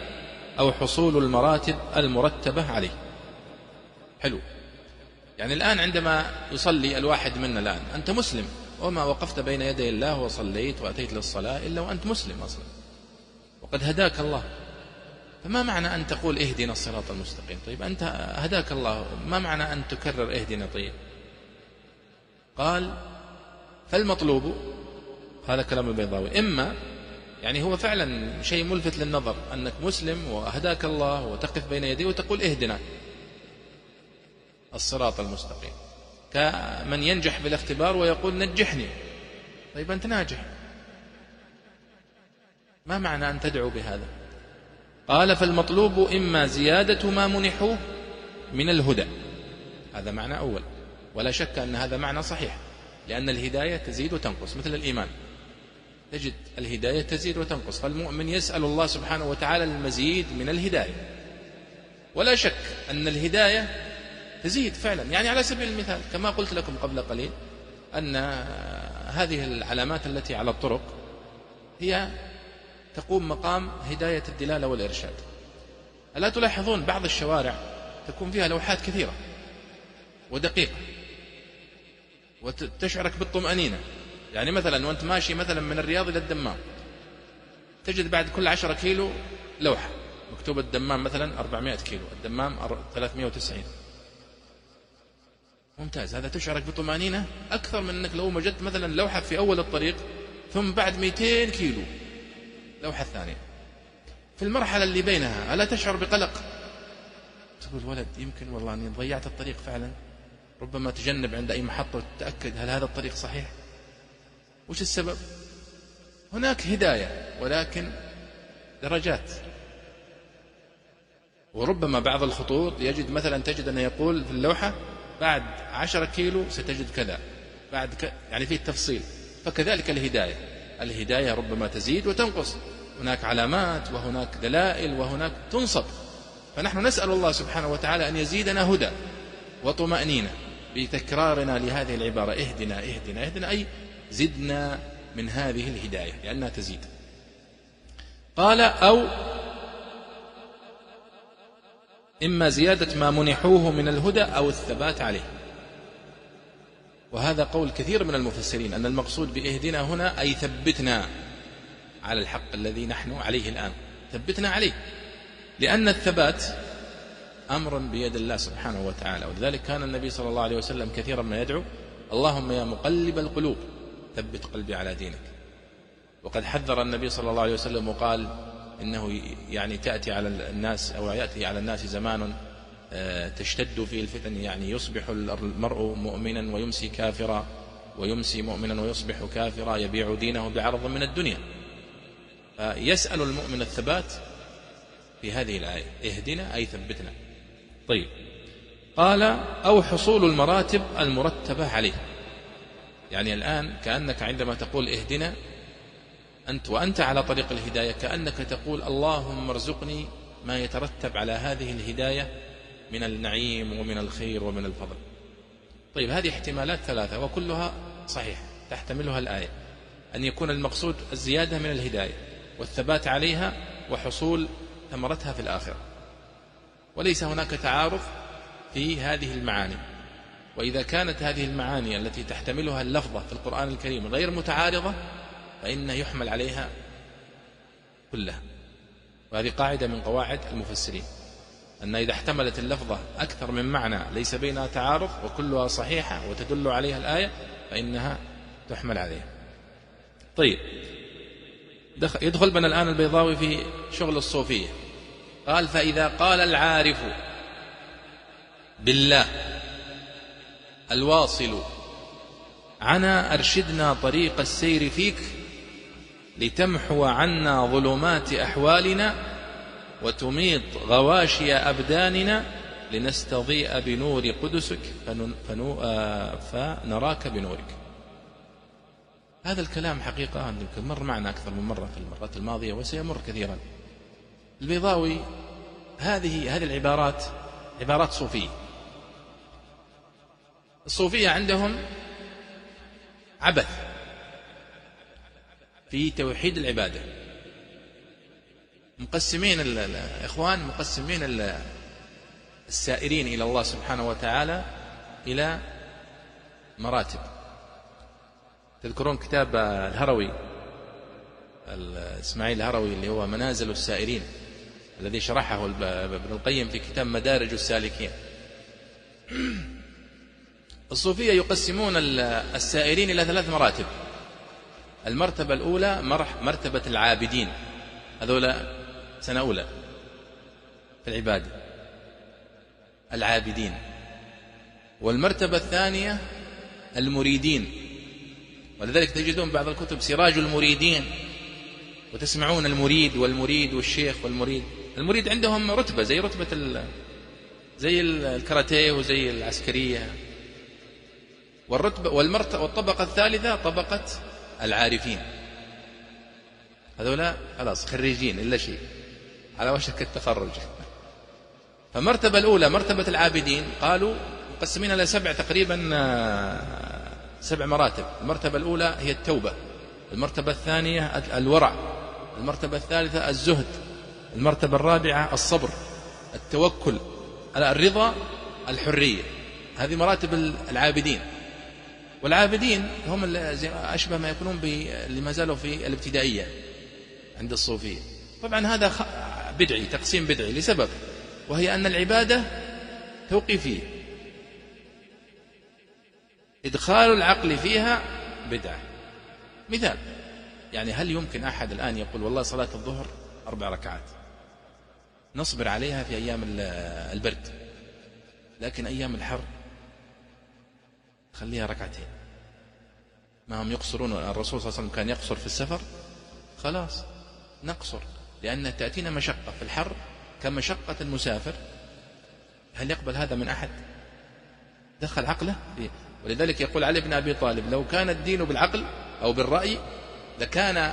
أو حصول المراتب المرتبة عليه. حلو. يعني الآن عندما يصلي الواحد منا الآن أنت مسلم. وما وقفت بين يدي الله وصليت وأتيت للصلاة إلا وأنت مسلم أصلا. وقد هداك الله. فما معنى أن تقول اهدنا الصراط المستقيم؟ طيب أنت هداك الله. ما معنى أن تكرر اهدنا؟ طيب. قال فالمطلوب هذا كلام البيضاوي إما يعني هو فعلا شيء ملفت للنظر أنك مسلم وأهداك الله وتقف بين يديه وتقول اهدنا الصراط المستقيم. كمن ينجح بالاختبار ويقول نجحني. طيب أنت ناجح. ما معنى أن تدعو بهذا؟ قال فالمطلوب إما زيادة ما منحوه من الهدى. هذا معنى أول. ولا شك أن هذا معنى صحيح لأن الهداية تزيد وتنقص مثل الإيمان. تجد الهداية تزيد وتنقص فالمؤمن يسأل الله سبحانه وتعالى المزيد من الهداية. ولا شك أن الهداية تزيد فعلا. يعني على سبيل المثال كما قلت لكم قبل قليل أن هذه العلامات التي على الطرق هي تقوم مقام هداية الدلالة والإرشاد. ألا تلاحظون بعض الشوارع تكون فيها لوحات كثيرة ودقيقة وتشعرك بالطمأنينة. يعني مثلا وأنت ماشي مثلا من الرياض إلى الدمام تجد بعد كل عشرة كيلو لوحة. مكتوب الدمام مثلا 400 كيلو الدمام 390 ممتاز. هذا تشعرك بطمأنينة؟ أكثر من أنك لو وجدت مثلا لوحة في أول الطريق ثم بعد 200 كيلو. لوحة ثانية. في المرحلة اللي بينها ألا تشعر بقلق؟ تقول ولد يمكن والله أني ضيعت الطريق فعلا. ربما تجنب عند أي محطة وتتأكد هل هذا الطريق صحيح. وش السبب؟ هناك هداية ولكن درجات. وربما بعض الخطوط يجد مثلا تجد أنه يقول في اللوحة بعد عشرة كيلو ستجد كذا. بعد ك... يعني فيه التفصيل. فكذلك الهداية. الهداية ربما تزيد وتنقص. هناك علامات وهناك دلائل وهناك تنصب. فنحن نسأل الله سبحانه وتعالى أن يزيدنا هدى وطمأنينة بتكرارنا لهذه العبارة. اهدنا اهدنا اهدنا أي زدنا من هذه الهداية لأنها تزيد. قال أو إما زيادة ما منحوه من الهدى أو الثبات عليه. وهذا قول كثير من المفسرين أن المقصود بإهدنا هنا أي ثبتنا على الحق الذي نحن عليه الآن. ثبتنا عليه. لأن الثبات أمر بيد الله سبحانه وتعالى. ولذلك كان النبي صلى الله عليه وسلم كثيرا ما يدعو اللهم يا مقلب القلوب ثبت قلبي على دينك. وقد حذر النبي صلى الله عليه وسلم وقال إنه يعني تأتي على الناس أو يأتي على الناس زمان آه، تشتد فيه الفتن يعني يصبح المرء مؤمنا ويمسي كافرا ويمسي مؤمنا ويصبح كافرا يبيع دينه بعرض من الدنيا. فيسأل المؤمن الثبات في هذه الآية اهدنا أي ثبتنا. طيب. قال أو حصول المراتب المرتبة عليه. يعني الآن كأنك عندما تقول اهدنا أنت وأنت على طريق الهداية كأنك تقول اللهم ارزقني ما يترتب على هذه الهداية من النعيم ومن الخير ومن الفضل. طيب هذه احتمالات ثلاثة وكلها صحيح تحتملها الآية. أن يكون المقصود الزيادة من الهداية والثبات عليها وحصول ثمرتها في الآخرة. وليس هناك تعارض في هذه المعاني. وإذا كانت هذه المعاني التي تحتملها اللفظة في القرآن الكريم غير متعارضة فإنه يحمل عليها كلها. وهذه قاعدة من قواعد المفسرين أن إذا احتملت اللفظة أكثر من معنى ليس بينها تعارض وكلها صحيحة وتدل عليها الآية فإنها تحمل عليها. طيب يدخل بنا الآن البيضاوي في شغل الصوفية. قال فإذا قال العارف بالله الواصل عنا أرشدنا طريق السير فيك لتمحو عنا ظلمات أحوالنا وتميط غواشي أبداننا لنستضيء بنور قدسك آه، فنراك بنورك. هذا الكلام حقيقة يمكن مر معنا أكثر من مرة في المرات الماضية وسيمر كثيرا. البيضاوي هذه هذه العبارات عبارات صوفية. الصوفية عندهم عبث. في توحيد العبادة. مقسمين الإخوان مقسمين السائرين إلى الله سبحانه وتعالى إلى مراتب. تذكرون كتاب الهروي إسماعيل الهروي اللي هو منازل السائرين الذي شرحه ابن القيم في كتاب مدارج السالكين. الصوفية يقسمون السائرين إلى ثلاث مراتب. المرتبة الأولى مرتبة العابدين. هذولا سنة أولى في العبادة. العابدين. والمرتبة الثانية المريدين. ولذلك تجدون بعض الكتب سراج المريدين وتسمعون المريد والمريد والشيخ والمريد. المريد عندهم رتبة زي رتبة زي الكاراتيه وزي العسكرية. والرتبة والمرتبة والطبقة الثالثة طبقة العارفين. هذولا خلاص خريجين إلا شيء. على وشك التخرج. فالمرتبة الأولى مرتبة العابدين قالوا مقسمين إلى سبع تقريبا آه، سبع مراتب. المرتبة الأولى هي التوبة. المرتبة الثانية الورع. المرتبة الثالثة الزهد. المرتبة الرابعة الصبر التوكل الرضا الحرية. هذه مراتب العابدين. والعابدين هم أشبه ما يكونون اللي ما زالوا في الابتدائية عند الصوفية. طبعا هذا بدعي تقسيم بدعي لسبب وهي أن العبادة توقيفية. إدخال العقل فيها بدعة. مثال يعني هل يمكن أحد الآن يقول والله صلاة الظهر أربع ركعات؟ نصبر عليها في أيام البرد. لكن أيام الحر خليها ركعتين. ما هم يقصرون الرسول صلى الله عليه وسلم كان يقصر في السفر؟ خلاص نقصر. لأن تأتينا مشقة في الحر كمشقة المسافر. هل يقبل هذا من أحد؟ دخل عقله؟ فيه ولذلك يقول علي بن أبي طالب لو كان الدين بالعقل أو بالرأي لكان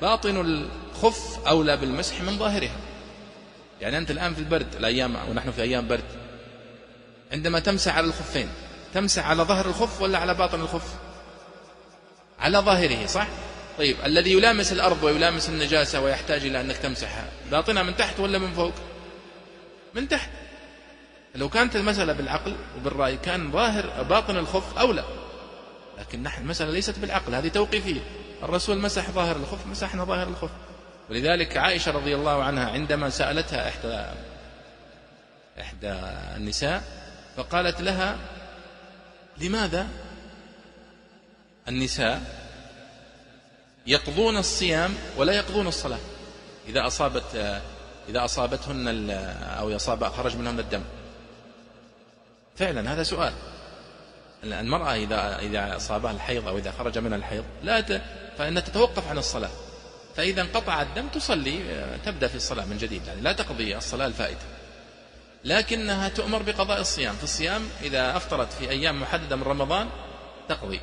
باطن الخف أولى بالمسح من ظاهرها. يعني أنت الآن في البرد الأيام ونحن في أيام برد عندما تمسح على الخفين تمسح على ظهر الخف ولا على باطن الخف؟ على ظاهره صح؟ طيب الذي يلامس الأرض ويلامس النجاسة ويحتاج إلى أنك تمسحها باطنها من تحت ولا من فوق؟ من تحت. لو كانت المسألة بالعقل وبالرأي كان ظاهر باطن الخف أولى. لكن نحن المسألة ليست بالعقل هذه توقيفية. الرسول مسح ظاهر الخف مسحنا ظاهر الخف. ولذلك عائشة رضي الله عنها عندما سألتها إحدى إحدى النساء فقالت لها لماذا؟ النساء يقضون الصيام ولا يقضون الصلاة. إذا أصابت إذا أصابتهن أو يصاب خرج منهن الدم. فعلا هذا سؤال. المرأة إذا إذا أصابها الحيض أو إذا خرج منها الحيض لا ت... فإنها تتوقف عن الصلاة. فإذا انقطع الدم تصلي تبدأ في الصلاة من جديد. يعني لا تقضي الصلاة الفائتة. لكنها تؤمر بقضاء الصيام في الصيام إذا أفطرت في أيام محددة من رمضان تقضي.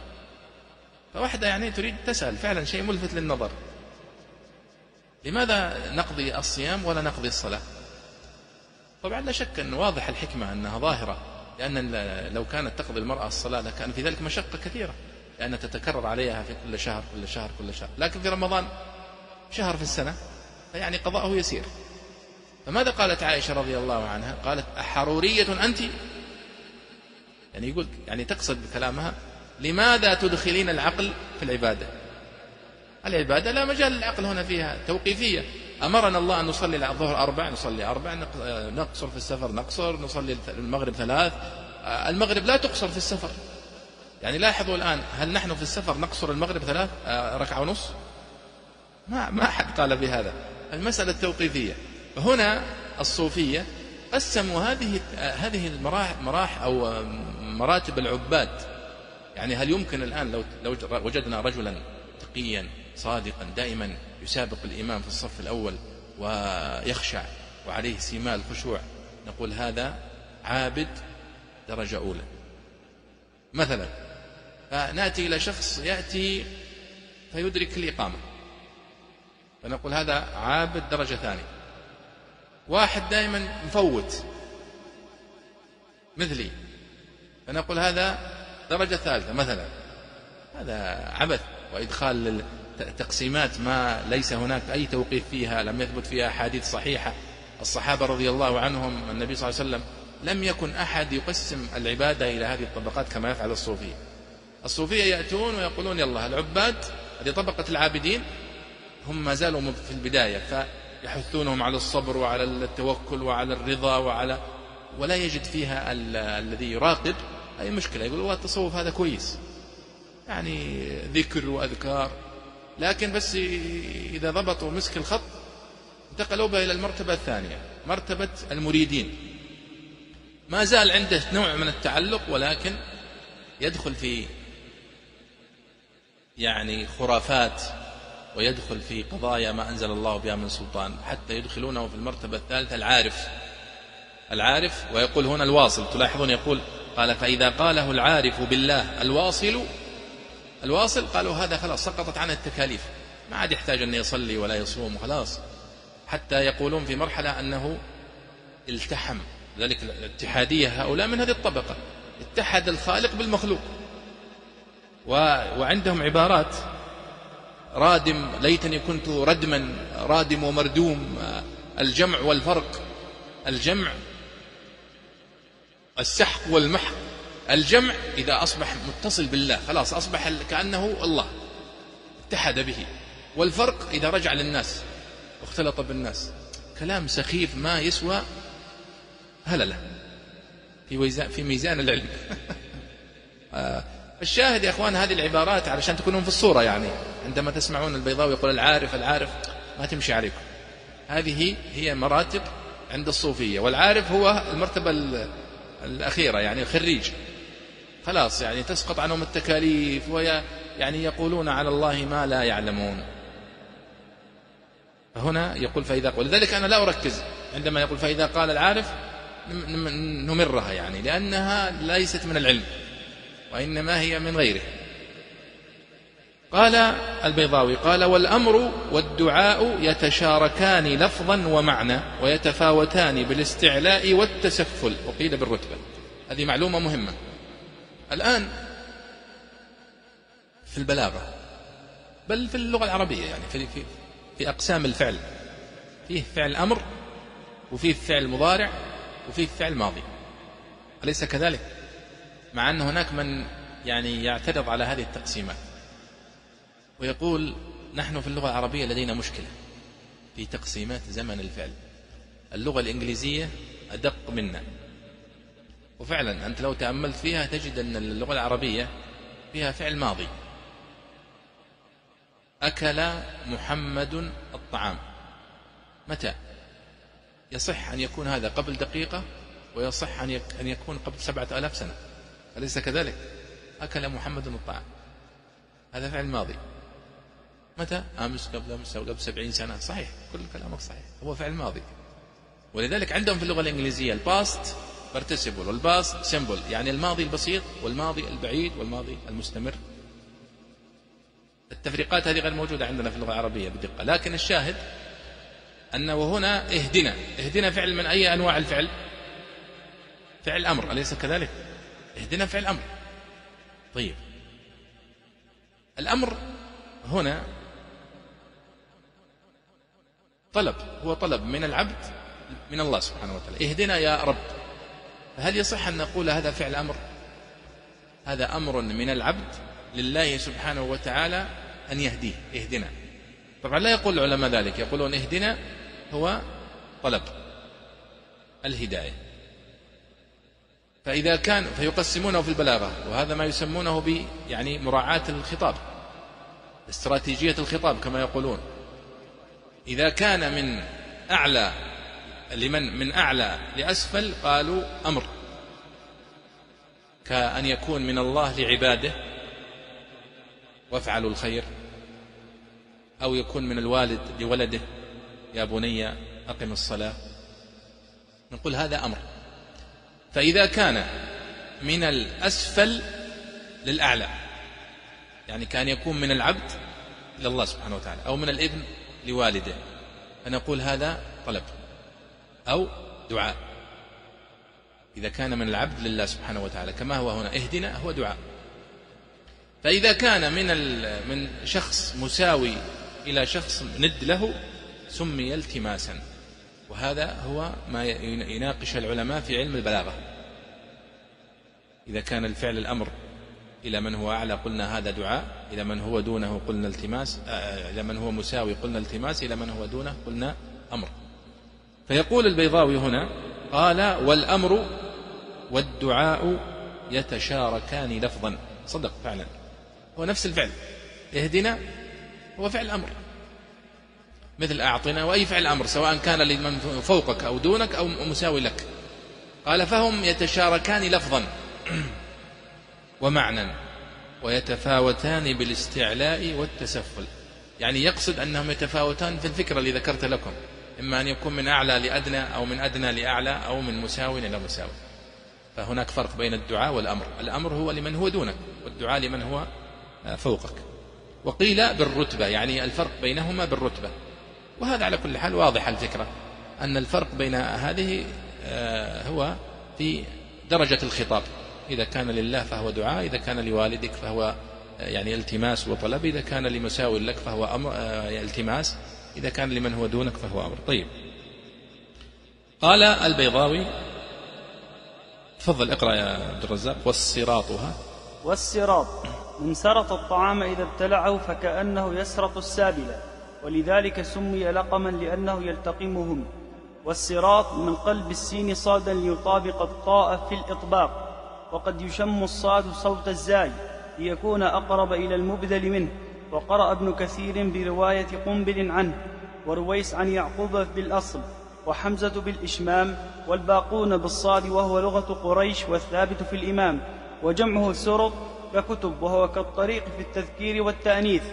فواحدة يعني تريد تسأل فعلا شيء ملفت للنظر. لماذا نقضي الصيام ولا نقضي الصلاة؟ طبعا لا شك أن واضح الحكمة أنها ظاهرة لأن لو كانت تقضي المرأة الصلاة لكان في ذلك مشقة كثيرة لأن تتكرر عليها في كل شهر كل شهر كل شهر. لكن في رمضان شهر في السنة فيعني قضاءه يسير. فماذا قالت عائشة رضي الله عنها؟ قالت أحرورية أنت؟ يعني يقول يعني تقصد بكلامها لماذا تدخلين العقل في العبادة؟ العبادة لا مجال للعقل هنا فيها توقيفية. أمرنا الله أن نصلي الظهر أربع نصلي أربع نقصر في السفر نقصر نصلي المغرب ثلاث. المغرب لا تقصر في السفر. يعني لاحظوا الآن هل نحن في السفر نقصر المغرب ثلاث؟ آه، ركعة ونص؟ ما ما أحد قال بهذا. المسألة التوقيفية. هنا الصوفية قسموا هذه هذه المراح أو مراتب العباد. يعني هل يمكن الآن لو لو وجدنا رجلا تقيا صادقا دائما يسابق الإمام في الصف الأول ويخشع وعليه سيماء الخشوع نقول هذا عابد درجة أولى. مثلا فنأتي إلى شخص يأتي فيدرك الإقامة فنقول هذا عابد درجة ثانية. واحد دائما مفوت. مثلي. فنقول هذا درجة ثالثة مثلا. هذا عبث وإدخال تقسيمات ما ليس هناك أي توقيف فيها لم يثبت فيها أحاديث صحيحة. الصحابة رضي الله عنهم النبي صلى الله عليه وسلم لم يكن أحد يقسم العبادة إلى هذه الطبقات كما يفعل الصوفية الصوفية يأتون ويقولون يلا العباد هذه طبقة العابدين هم ما زالوا في البداية. فيحثونهم على الصبر وعلى التوكل وعلى الرضا وعلى ولا يجد فيها الذي يراقب. أي مشكلة؟ يقول التصوف هذا كويس. يعني ذكر وأذكار. لكن بس إذا ضبطوا مسك الخط انتقلوا بها إلى المرتبة الثانية مرتبة المريدين. ما زال عنده نوع من التعلق ولكن يدخل في يعني خرافات ويدخل في قضايا ما أنزل الله بها من سلطان حتى يدخلونه في المرتبة الثالثة العارف. العارف ويقول هنا الواصل تلاحظون يقول قال فإذا قاله العارف بالله الواصل الواصل قالوا هذا خلاص سقطت عنه التكاليف. ما عاد يحتاج أن يصلي ولا يصوم خلاص حتى يقولون في مرحلة أنه التحم ذلك الاتحادية هؤلاء من هذه الطبقة. اتحد الخالق بالمخلوق. و... وعندهم عبارات رادم ليتني كنت ردما رادم ومردوم الجمع والفرق. الجمع السحق والمحق. الجمع إذا أصبح متصل بالله خلاص أصبح كأنه الله اتحد به. والفرق إذا رجع للناس واختلط بالناس. كلام سخيف ما يسوى هللة. في في ميزان العلم. آه، الشاهد يا إخوان هذه العبارات علشان تكونون في الصورة يعني. عندما تسمعون البيضاوي يقول العارف العارف ما تمشي عليكم. هذه هي مراتب عند الصوفية والعارف هو المرتبة الأخيرة يعني خريج خلاص يعني تسقط عنهم التكاليف ويا يعني يقولون على الله ما لا يعلمون. فهنا يقول فإذا قال لذلك أنا لا أركز عندما يقول فإذا قال العارف نمرها يعني لأنها ليست من العلم. وإنما هي من غيره. قال البيضاوي قال والأمر والدعاء يتشاركان لفظا ومعنى ويتفاوتان بالاستعلاء والتسفل. وقيل بالرتبة. هذه معلومة مهمة. الآن في البلاغة بل في اللغة العربية يعني في, في, في أقسام الفعل. فيه فعل أمر وفيه فعل مضارع وفيه فعل ماضي. أليس كذلك؟ مع أن هناك من يعني يعترض على هذه التقسيمات. ويقول نحن في اللغة العربية لدينا مشكلة في تقسيمات زمن الفعل. اللغة الإنجليزية أدق منا. وفعلا أنت لو تأملت فيها تجد أن اللغة العربية فيها فعل ماضي. أكل محمد الطعام. متى؟ يصح أن يكون هذا قبل دقيقة ويصح أن يكون قبل سبعة ألاف سنة. أليس كذلك؟ أكل محمد الطعام هذا فعل ماضي. متى؟ أمس قبل أمس أو قبل سبعين سنة. صحيح كل كلامك صحيح. هو فعل ماضي. ولذلك عندهم في اللغة الإنجليزية ال past participle وال past simple يعني الماضي البسيط والماضي البعيد والماضي المستمر. التفريقات هذه غير موجودة عندنا في اللغة العربية بدقة. لكن الشاهد أنه هنا اهدنا. اهدنا فعل من أي أنواع الفعل؟ فعل أمر. أليس كذلك؟ اهدنا فعل أمر طيب. الأمر هنا طلب هو طلب من العبد من الله سبحانه وتعالى. اهدنا يا رب. فهل يصح أن نقول هذا فعل أمر؟ هذا أمر من العبد لله سبحانه وتعالى أن يهديه. اهدنا. طبعا لا يقول العلماء ذلك يقولون اهدنا هو طلب الهداية. فإذا كان فيقسمونه في البلاغة وهذا ما يسمونه ب يعني مراعاة الخطاب استراتيجية الخطاب كما يقولون. إذا كان من أعلى لمن من أعلى لأسفل قالوا أمر. كأن يكون من الله لعباده وافعلوا الخير أو يكون من الوالد لولده يا بني أقم الصلاة. نقول هذا أمر. فإذا كان من الأسفل للأعلى يعني كان يكون من العبد إلى الله سبحانه وتعالى أو من الابن لوالده فنقول هذا طلب أو دعاء. إذا كان من العبد لله سبحانه وتعالى كما هو هنا اهدنا هو دعاء. فإذا كان من من شخص مساوي إلى شخص ند له سمي التماسا. وهذا هو ما يناقش العلماء في علم البلاغة. إذا كان الفعل الأمر إلى من هو أعلى قلنا هذا دعاء إلى من هو دونه قلنا التماس آه، إلى من هو مساوي قلنا التماس إلى من هو دونه قلنا أمر. فيقول البيضاوي هنا قال والأمر والدعاء يتشاركان لفظا. صدق فعلا. هو نفس الفعل. اهدنا هو فعل أمر. مثل أعطنا وأي فعل أمر سواء كان لمن فوقك أو دونك أو مساوي لك. قال فهم يتشاركان لفظا ومعنى ويتفاوتان بالاستعلاء والتسفل. يعني يقصد أنهم يتفاوتان في الفكرة اللي ذكرت لكم. إما أن يكون من أعلى لأدنى أو من أدنى لأعلى أو من مساو إلى مساو فهناك فرق بين الدعاء والأمر. الأمر هو لمن هو دونك والدعاء لمن هو فوقك. وقيل بالرتبة يعني الفرق بينهما بالرتبة. وهذا على كل حال واضح الفكرة أن الفرق بين هذه آه، هو في درجة الخطاب. إذا كان لله فهو دعاء إذا كان لوالدك فهو آه، يعني التماس وطلب إذا كان لمساو لك فهو أمر آه، التماس إذا كان لمن هو دونك فهو أمر. طيب. قال البيضاوي تفضل اقرأ يا عبد الرزاق. والصراطها. والصراط. من سرط الطعام إذا ابتلعه فكأنه يسرط السابلة. ولذلك سمي لقما لأنه يلتقمهم والصراط من قلب السين صادا ليطابق الطاء في الإطباق وقد يشم الصاد صوت الزاي ليكون أقرب إلى المبذل منه وقرأ ابن كثير برواية قنبل عنه ورويس عن يعقوب بالأصل وحمزة بالإشمام والباقون بالصاد وهو لغة قريش والثابت في الإمام وجمعه سرط ككتب وهو كالطريق في التذكير والتأنيث.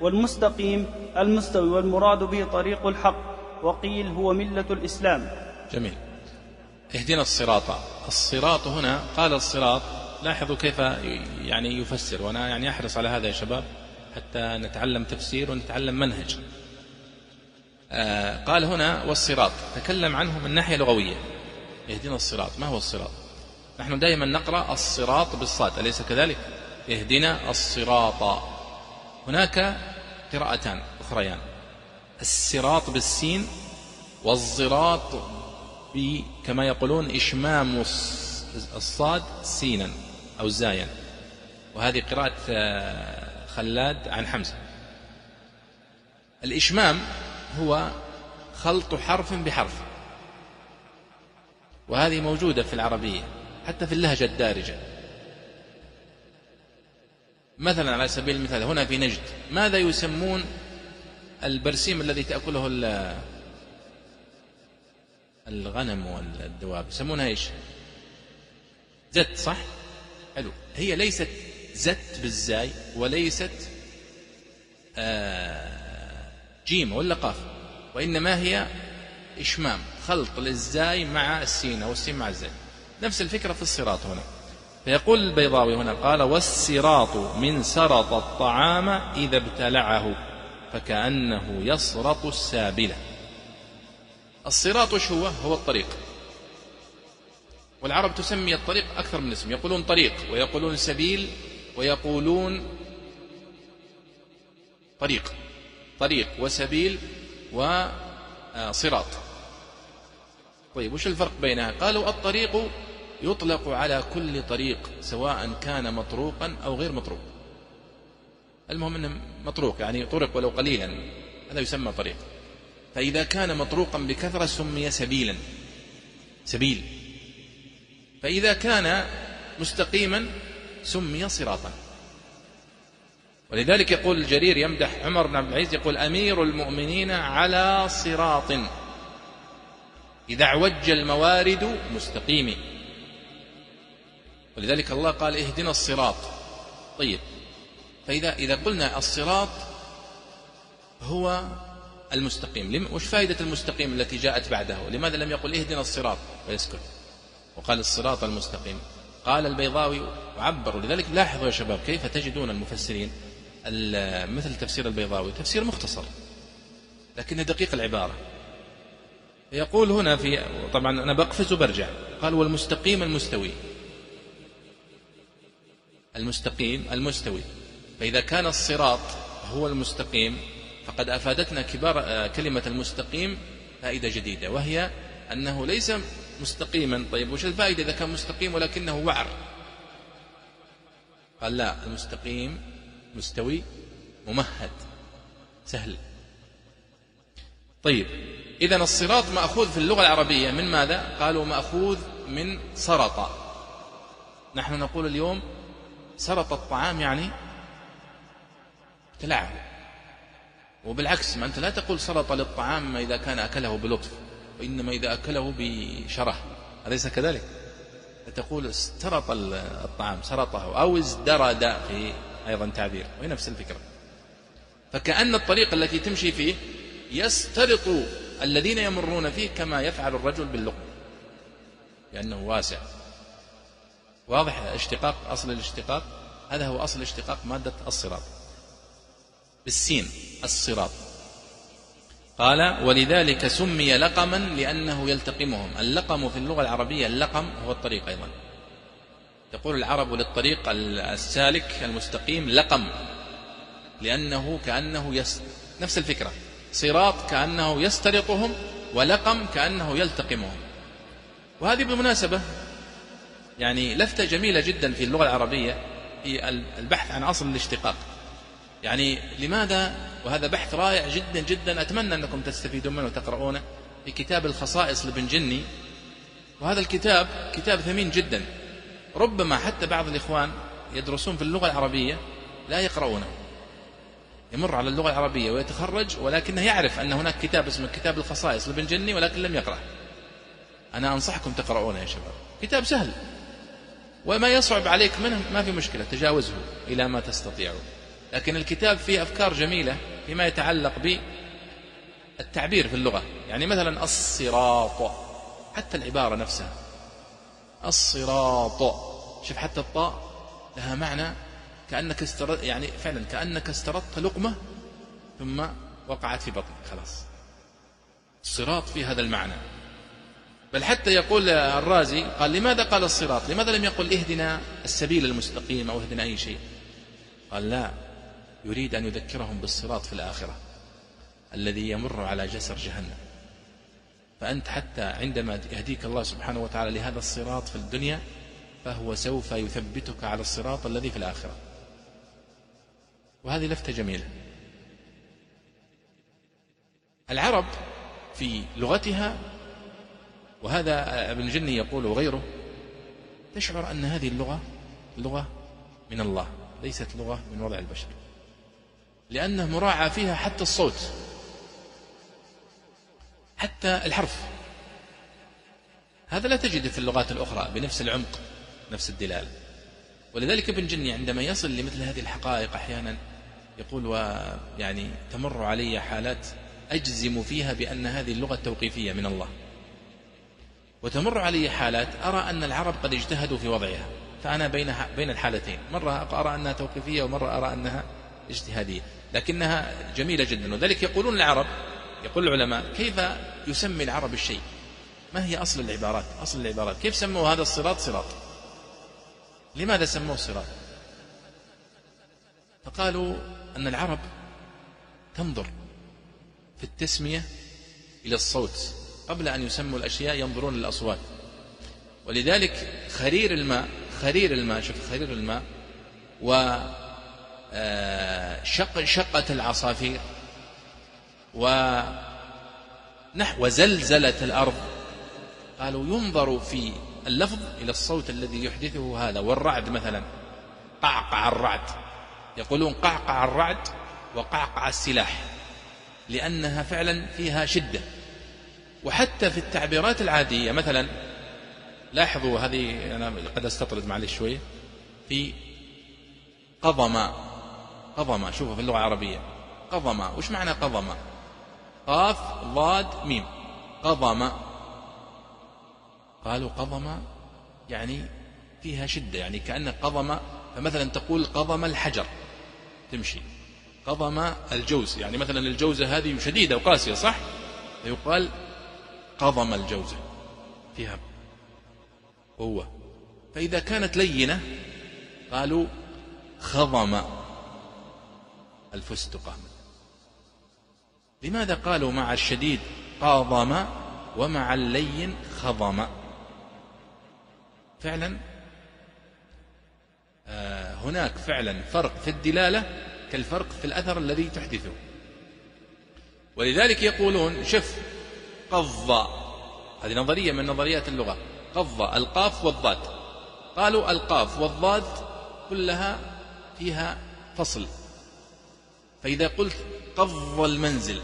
والمستقيم المستوي والمراد به طريق الحق وقيل هو ملة الإسلام. جميل. اهدنا الصراط. الصراط هنا قال الصراط لاحظوا كيف يعني يفسر وأنا يعني أحرص على هذا يا شباب حتى نتعلم تفسير ونتعلم منهج. آه قال هنا والصراط. تكلم عنه من ناحيه لغويه اهدنا الصراط. ما هو الصراط؟ نحن دائما نقرأ الصراط بالصاد أليس كذلك؟ اهدنا الصراط. هناك قراءتان أخريان. الصراط بالسين والزراط كما يقولون إشمام الصاد سينا أو زايا. وهذه قراءة آه، خلاد عن حمزة. الإشمام هو خلط حرف بحرف. وهذه موجودة في العربية حتى في اللهجة الدارجة. مثلا على سبيل المثال هنا في نجد ماذا يسمون البرسيم الذي تأكله الغنم والدواب؟ يسمونها إيش؟ زت صح؟ حلو. هي ليست زت بالزاي وليست آه جيم ولا قاف وإنما هي إشمام خلط للزاي مع السين أو السين مع الزاي نفس الفكرة في الصراط هنا. فيقول البيضاوي هنا قال والسراط من سرط الطعام إذا ابتلعه فكأنه يسرط السابلة. الصراط وش هو؟ هو الطريق. والعرب تسمي الطريق أكثر من اسم. يقولون طريق ويقولون سبيل ويقولون طريق. طريق وسبيل وصراط طيب وش الفرق بينها؟ قالوا الطريق يطلق على كل طريق سواء كان مطروقا أو غير مطروق. المهم أنه مطروق يعني طرق ولو قليلا هذا يسمى طريق. فإذا كان مطروقا بكثرة سمي سبيلا سبيل. فإذا كان مستقيما سمي صراطا. ولذلك يقول الجرير يمدح عمر بن عبد العزيز يقول أمير المؤمنين على صراط إذا اعوج الموارد مستقيم ولذلك الله قال اهدنا الصراط. طيب فإذا إذا قلنا الصراط هو المستقيم. وش فائدة المستقيم التي جاءت بعده؟ لماذا لم يقل اهدنا الصراط؟ ويسكت وقال الصراط المستقيم. قال البيضاوي وعبروا لذلك لاحظوا يا شباب كيف تجدون المفسرين مثل تفسير البيضاوي تفسير مختصر لكنه دقيق العبارة. يقول هنا في طبعا أنا بقفز وبرجع. قال والمستقيم المستوي. المستقيم المستوي. فإذا كان الصراط هو المستقيم فقد أفادتنا كبار آه، كلمة المستقيم فائدة جديدة وهي أنه ليس مستقيما. طيب وش الفائدة إذا كان مستقيم ولكنه وعر؟ قال لا المستقيم مستوي ممهد سهل. طيب إذا الصراط مأخوذ في اللغة العربية من ماذا؟ قالوا مأخوذ من سرط. نحن نقول اليوم سرط الطعام يعني ابتلعه وبالعكس ما أنت لا تقول سرط للطعام إذا كان أكله بلطف وإنما إذا أكله بشره. أليس كذلك؟ تقول استرط الطعام سرطه أو ازدرد في أيضا تعبير. وهي نفس الفكرة. فكأن الطريق التي تمشي فيه يسترط الذين يمرون فيه كما يفعل الرجل باللقم لأنه واسع. واضح اشتقاق أصل الاشتقاق؟ هذا هو أصل اشتقاق مادة الصراط. بالسين الصراط. قال ولذلك سمي لقما لأنه يلتقمهم. اللقم في اللغة العربية اللقم هو الطريق أيضا. تقول العرب للطريق السالك المستقيم لقم لأنه كأنه يس نفس الفكرة. صراط كأنه يسترطهم ولقم كأنه يلتقمهم. وهذه بالمناسبة يعني لفتة جميلة جدا في اللغة العربية هي البحث عن أصل الاشتقاق. يعني لماذا؟ وهذا بحث رائع جدا جدا أتمنى أنكم تستفيدون منه وتقرؤونه في كتاب الخصائص لابن جني. وهذا الكتاب كتاب ثمين جدا. ربما حتى بعض الإخوان يدرسون في اللغة العربية لا يقرؤونه. يمر على اللغة العربية ويتخرج ولكنه يعرف أن هناك كتاب اسمه كتاب الخصائص لابن جني ولكن لم يقرأه. أنا أنصحكم تقرؤونه يا شباب. كتاب سهل. وما يصعب عليك منه ما في مشكلة تجاوزه إلى ما تستطيع. لكن الكتاب فيه أفكار جميلة فيما يتعلق بالتعبير في اللغة. يعني مثلا الصراط حتى العبارة نفسها. الصراط شوف حتى الطاء لها معنى كأنك استرد يعني فعلا كأنك استردت لقمة ثم وقعت في بطنك خلاص. الصراط في هذا المعنى. بل حتى يقول الرازي قال لماذا قال الصراط؟ لماذا لم يقل اهدنا السبيل المستقيم أو اهدنا أي شيء؟ قال لا يريد أن يذكرهم بالصراط في الآخرة الذي يمر على جسر جهنم. فأنت حتى عندما يهديك الله سبحانه وتعالى لهذا الصراط في الدنيا فهو سوف يثبتك على الصراط الذي في الآخرة. وهذه لفتة جميلة. العرب في لغتها وهذا ابن جني يقول وغيره تشعر أن هذه اللغة لغة من الله ليست لغة من وضع البشر لأنه مراعى فيها حتى الصوت حتى الحرف. هذا لا تجده في اللغات الأخرى بنفس العمق نفس الدلالة ولذلك ابن جني عندما يصل لمثل هذه الحقائق أحيانا يقول ويعني تمر علي حالات أجزم فيها بأن هذه اللغة توقيفية من الله. وتمر علي حالات أرى أن العرب قد اجتهدوا في وضعها فأنا بين بين الحالتين مرة أرى أنها توقيفية ومرة أرى أنها اجتهادية لكنها جميلة جدا وذلك يقولون العرب يقول العلماء كيف يسمي العرب الشيء؟ ما هي أصل العبارات؟ أصل العبارات كيف سموا هذا الصراط؟ صراط. لماذا سموه صراط؟ فقالوا أن العرب تنظر في التسمية إلى الصوت. قبل أن يسموا الأشياء ينظرون للأصوات. ولذلك خرير الماء خرير الماء شوف خرير الماء و آه، شق شقة العصافير ونحو زلزلة الأرض. قالوا ينظر في اللفظ إلى الصوت الذي يحدثه هذا والرعد مثلا قعقع الرعد. يقولون قعقع الرعد وقعقع السلاح لأنها فعلا فيها شدة. وحتى في التعبيرات العادية مثلا لاحظوا هذه أنا قد أستطرد معلش شوية في قضم قضم شوفوا في اللغة العربية قضم وش معنى قضم قاف ضاد ميم قضم قالوا قضم يعني فيها شدة يعني كأن قضم فمثلا تقول قضم الحجر تمشي. قضم الجوز يعني مثلا الجوزة هذه شديدة وقاسية صح؟ فيقال قضم الجوزة فيها قوة. فإذا كانت لينة قالوا خضم الفستقة لماذا قالوا مع الشديد قاضم ومع اللين خضم؟ فعلا آه، هناك فعلا فرق في الدلالة كالفرق في الأثر الذي تحدثه. ولذلك يقولون شف قض هذه نظرية من نظريات اللغة. قض القاف والضاد. قالوا القاف والضاد كلها فيها فصل. فإذا قلت قض المنزل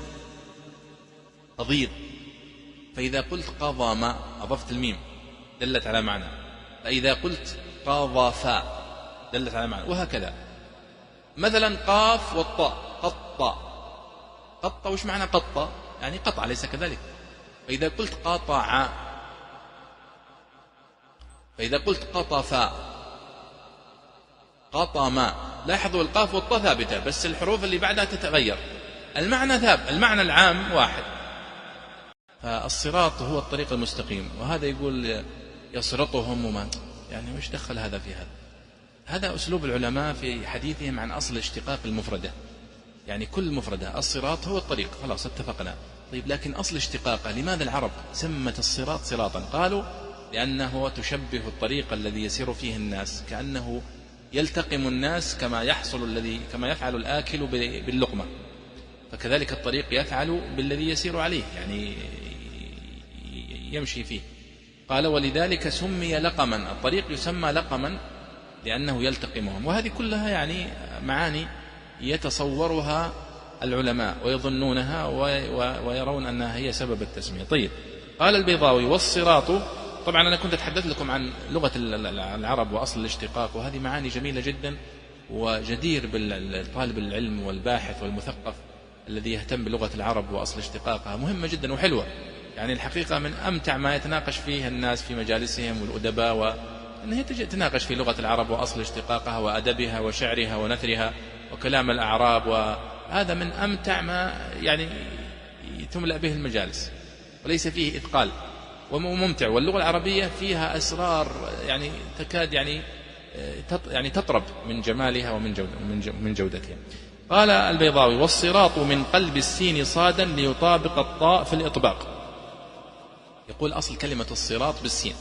قضيض فإذا قلت قضى ما أضفت الميم. دلت على معنى. فإذا قلت قاضفا دلت على معنى. وهكذا. مثلا قاف والطاء قط. قط وش معنى قط؟ يعني قطع ليس كذلك. فإذا قلت قطع فإذا قلت قطف قطم. لاحظوا القاف والطاء ثابتة بس الحروف اللي بعدها تتغير. المعنى ثابت المعنى العام واحد. فالصراط هو الطريق المستقيم وهذا يقول يصرطهم وما يعني وش دخل هذا في هذا؟ هذا أسلوب العلماء في حديثهم عن أصل اشتقاق المفردة. يعني كل مفردة الصراط هو الطريق خلاص اتفقنا. طيب لكن أصل اشتقاقه لماذا العرب سمت الصراط صراطا؟ قالوا لأنه تشبه الطريق الذي يسير فيه الناس كأنه يلتقم الناس كما يحصل الذي كما يفعل الآكل باللقمة. فكذلك الطريق يفعل بالذي يسير عليه يعني يمشي فيه. قال ولذلك سمي لقما. الطريق يسمى لقما لأنه يلتقمهم. وهذه كلها يعني معاني يتصورها العلماء ويظنونها ويرون أنها هي سبب التسمية. طيب قال البيضاوي والصراط طبعا أنا كنت أتحدث لكم عن لغة العرب وأصل الاشتقاق وهذه معاني جميلة جدا وجدير بالطالب العلم والباحث والمثقف الذي يهتم بلغة العرب وأصل اشتقاقها. مهمة جدا وحلوة. يعني الحقيقة من أمتع ما يتناقش فيه الناس في مجالسهم والأدباء وأن هي تناقش في لغة العرب وأصل اشتقاقها وأدبها وشعرها ونثرها وكلام الأعراب وهذا من أمتع ما يعني تملأ به المجالس وليس فيه إثقال وممتع واللغة العربية فيها أسرار يعني تكاد يعني يعني تطرب من جمالها ومن من جودتها. قال البيضاوي والصراط من قلب السين صادا ليطابق الطاء في الإطباق. يقول أصل كلمة الصراط بالسين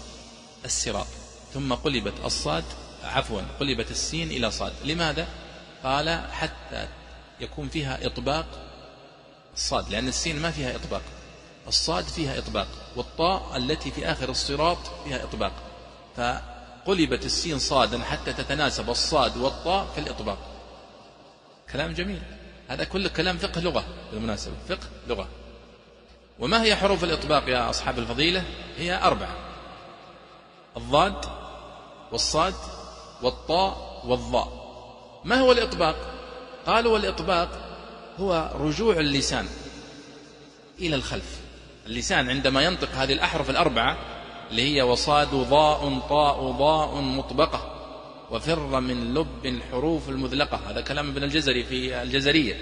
الصراط. ثم قلبت الصاد عفوا قلبت السين إلى صاد. لماذا؟ قال حتى يكون فيها إطباق الصاد لأن السين ما فيها إطباق. الصاد فيها إطباق والطاء التي في آخر الصراط فيها إطباق. فقلبت السين صادا حتى تتناسب الصاد والطاء في الإطباق. كلام جميل. هذا كله كلام فقه لغة بالمناسبة فقه لغة. وما هي حروف الإطباق يا أصحاب الفضيلة؟ هي أربعة. الضاد والصاد والطاء والضاء. ما هو الإطباق؟ قالوا والإطباق هو رجوع اللسان إلى الخلف. اللسان عندما ينطق هذه الأحرف الأربعة اللي هي وصاد ضاء طاء ضاء مطبقة وفر من لب الحروف المذلقة. هذا كلام ابن الجزري في الجزرية.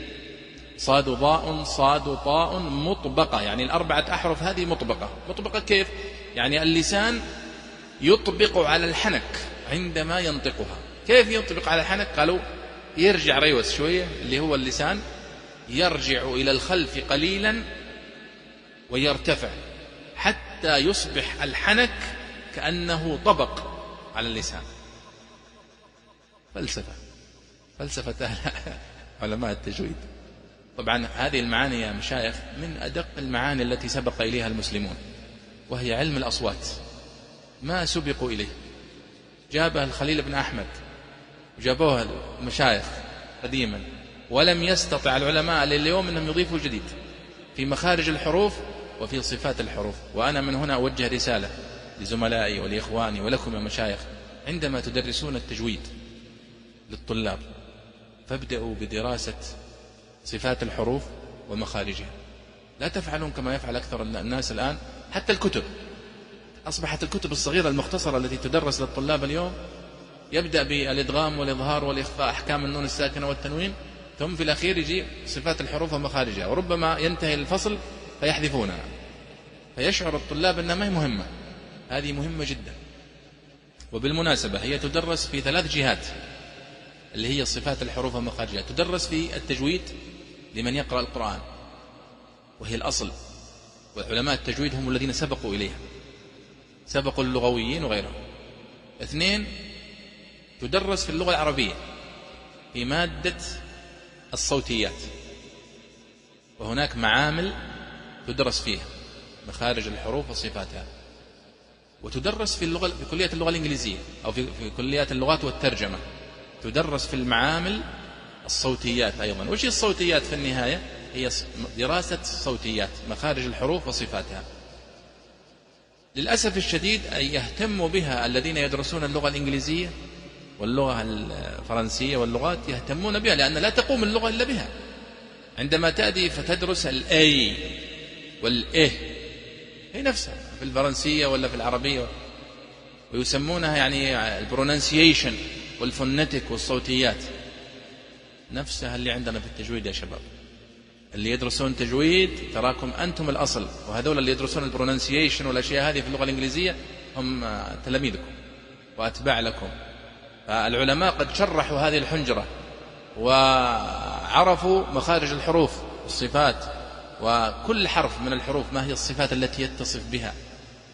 صاد ضاء صاد طاء مطبقة. يعني الأربعة أحرف هذه مطبقة. مطبقة كيف؟ يعني اللسان يطبق على الحنك عندما ينطقها. كيف يطبق على الحنك؟ قالوا يرجع ريوس شوية اللي هو اللسان يرجع إلى الخلف قليلا ويرتفع حتى يصبح الحنك كأنه طبق على اللسان. فلسفة فلسفة علماء التجويد. طبعا هذه المعاني يا مشايخ من أدق المعاني التي سبق إليها المسلمون وهي علم الأصوات. ما سبقوا إليه؟ جابه الخليل بن أحمد. وجابوها المشايخ قديما. ولم يستطع العلماء لليوم أنهم يضيفوا جديد في مخارج الحروف وفي صفات الحروف. وأنا من هنا أوجه رسالة لزملائي ولإخواني ولكم يا مشايخ. عندما تدرسون التجويد للطلاب فابدأوا بدراسة صفات الحروف ومخارجها. لا تفعلون كما يفعل أكثر الناس الآن. حتى الكتب أصبحت الكتب الصغيرة المختصرة التي تدرس للطلاب اليوم يبدأ بالإدغام والإظهار والإخفاء أحكام النون الساكنة والتنوين ثم في الأخير يجي صفات الحروف ومخارجها وربما ينتهي الفصل فيحذفونها. فيشعر الطلاب أنها ما هي مهمة. هذه مهمة جدا. وبالمناسبة هي تدرس في ثلاث جهات اللي هي صفات الحروف ومخارجها تدرس في التجويد لمن يقرأ القرآن وهي الأصل. وعلماء التجويد هم الذين سبقوا إليها سبقوا اللغويين وغيرهم. اثنين تدرس في اللغة العربية في مادة الصوتيات. وهناك معامل تدرس فيها مخارج الحروف وصفاتها. وتدرس في اللغة في كلية اللغة الإنجليزية أو في, في كليات اللغات والترجمة. تدرس في المعامل الصوتيات أيضا. وش الصوتيات في النهاية؟ هي دراسة الصوتيات مخارج الحروف وصفاتها. للأسف الشديد أن يهتم بها الذين يدرسون اللغة الإنجليزية واللغة الفرنسية واللغات يهتمون بها لأن لا تقوم اللغة إلا بها. عندما تأتي فتدرس الأي والإه هي نفسها في الفرنسية ولا في العربية. ويسمونها يعني البرونانسيشن وال phonetic والصوتيات. نفسها اللي عندنا في التجويد يا شباب. اللي يدرسون تجويد تراكم أنتم الأصل. وهذول اللي يدرسون ال pronunciation والأشياء هذه في اللغة الإنجليزية هم تلاميذكم وأتباع لكم. فالعلماء قد شرحوا هذه الحنجرة وعرفوا مخارج الحروف والصفات وكل حرف من الحروف ما هي الصفات التي يتصف بها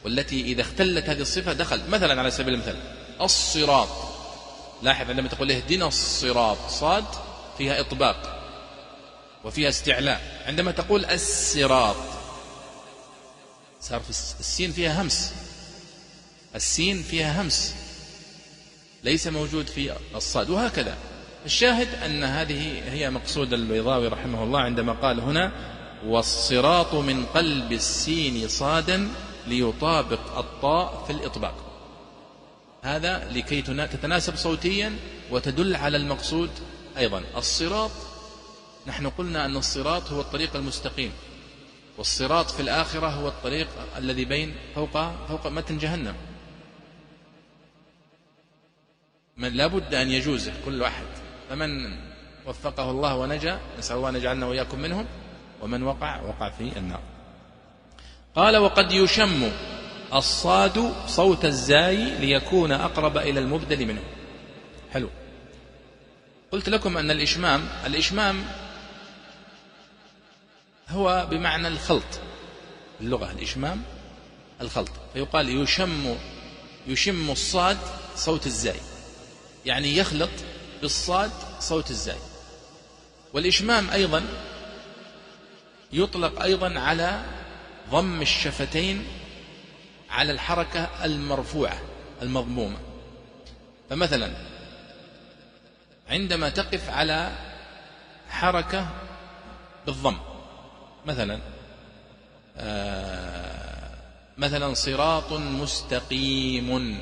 والتي إذا اختلت هذه الصفة دخل مثلا على سبيل المثال الصراط. لاحظ عندما تقول اهدنا الصراط صاد فيها إطباق وفيها استعلاء. عندما تقول الصراط صار في السين فيها همس السين فيها همس. ليس موجود في الصاد. وهكذا. الشاهد أن هذه هي مقصود البيضاوي رحمه الله عندما قال هنا والصراط من قلب السين صادا ليطابق الطاء في الإطباق. هذا لكي تتناسب صوتيا وتدل على المقصود أيضا. الصراط نحن قلنا أن الصراط هو الطريق المستقيم والصراط في الآخرة هو الطريق الذي بين فوق فوق متن جهنم. من لابد أن يجوزه كل واحد. فمن وفقه الله ونجا نسأل الله أن يجعلنا وإياكم منهم. ومن وقع وقع في النار. قال وقد يشم الصاد صوت الزاي ليكون أقرب إلى المبدل منه. حلو. قلت لكم أن الإشمام الإشمام هو بمعنى الخلط. اللغة الإشمام الخلط. فيقال يشم يشم الصاد صوت الزاي. يعني يخلط بالصاد صوت الزاي. والإشمام أيضا يطلق أيضا على ضم الشفتين على الحركة المرفوعة المضمومة. فمثلا عندما تقف على حركة بالضم مثلا آه مثلا صراط مستقيم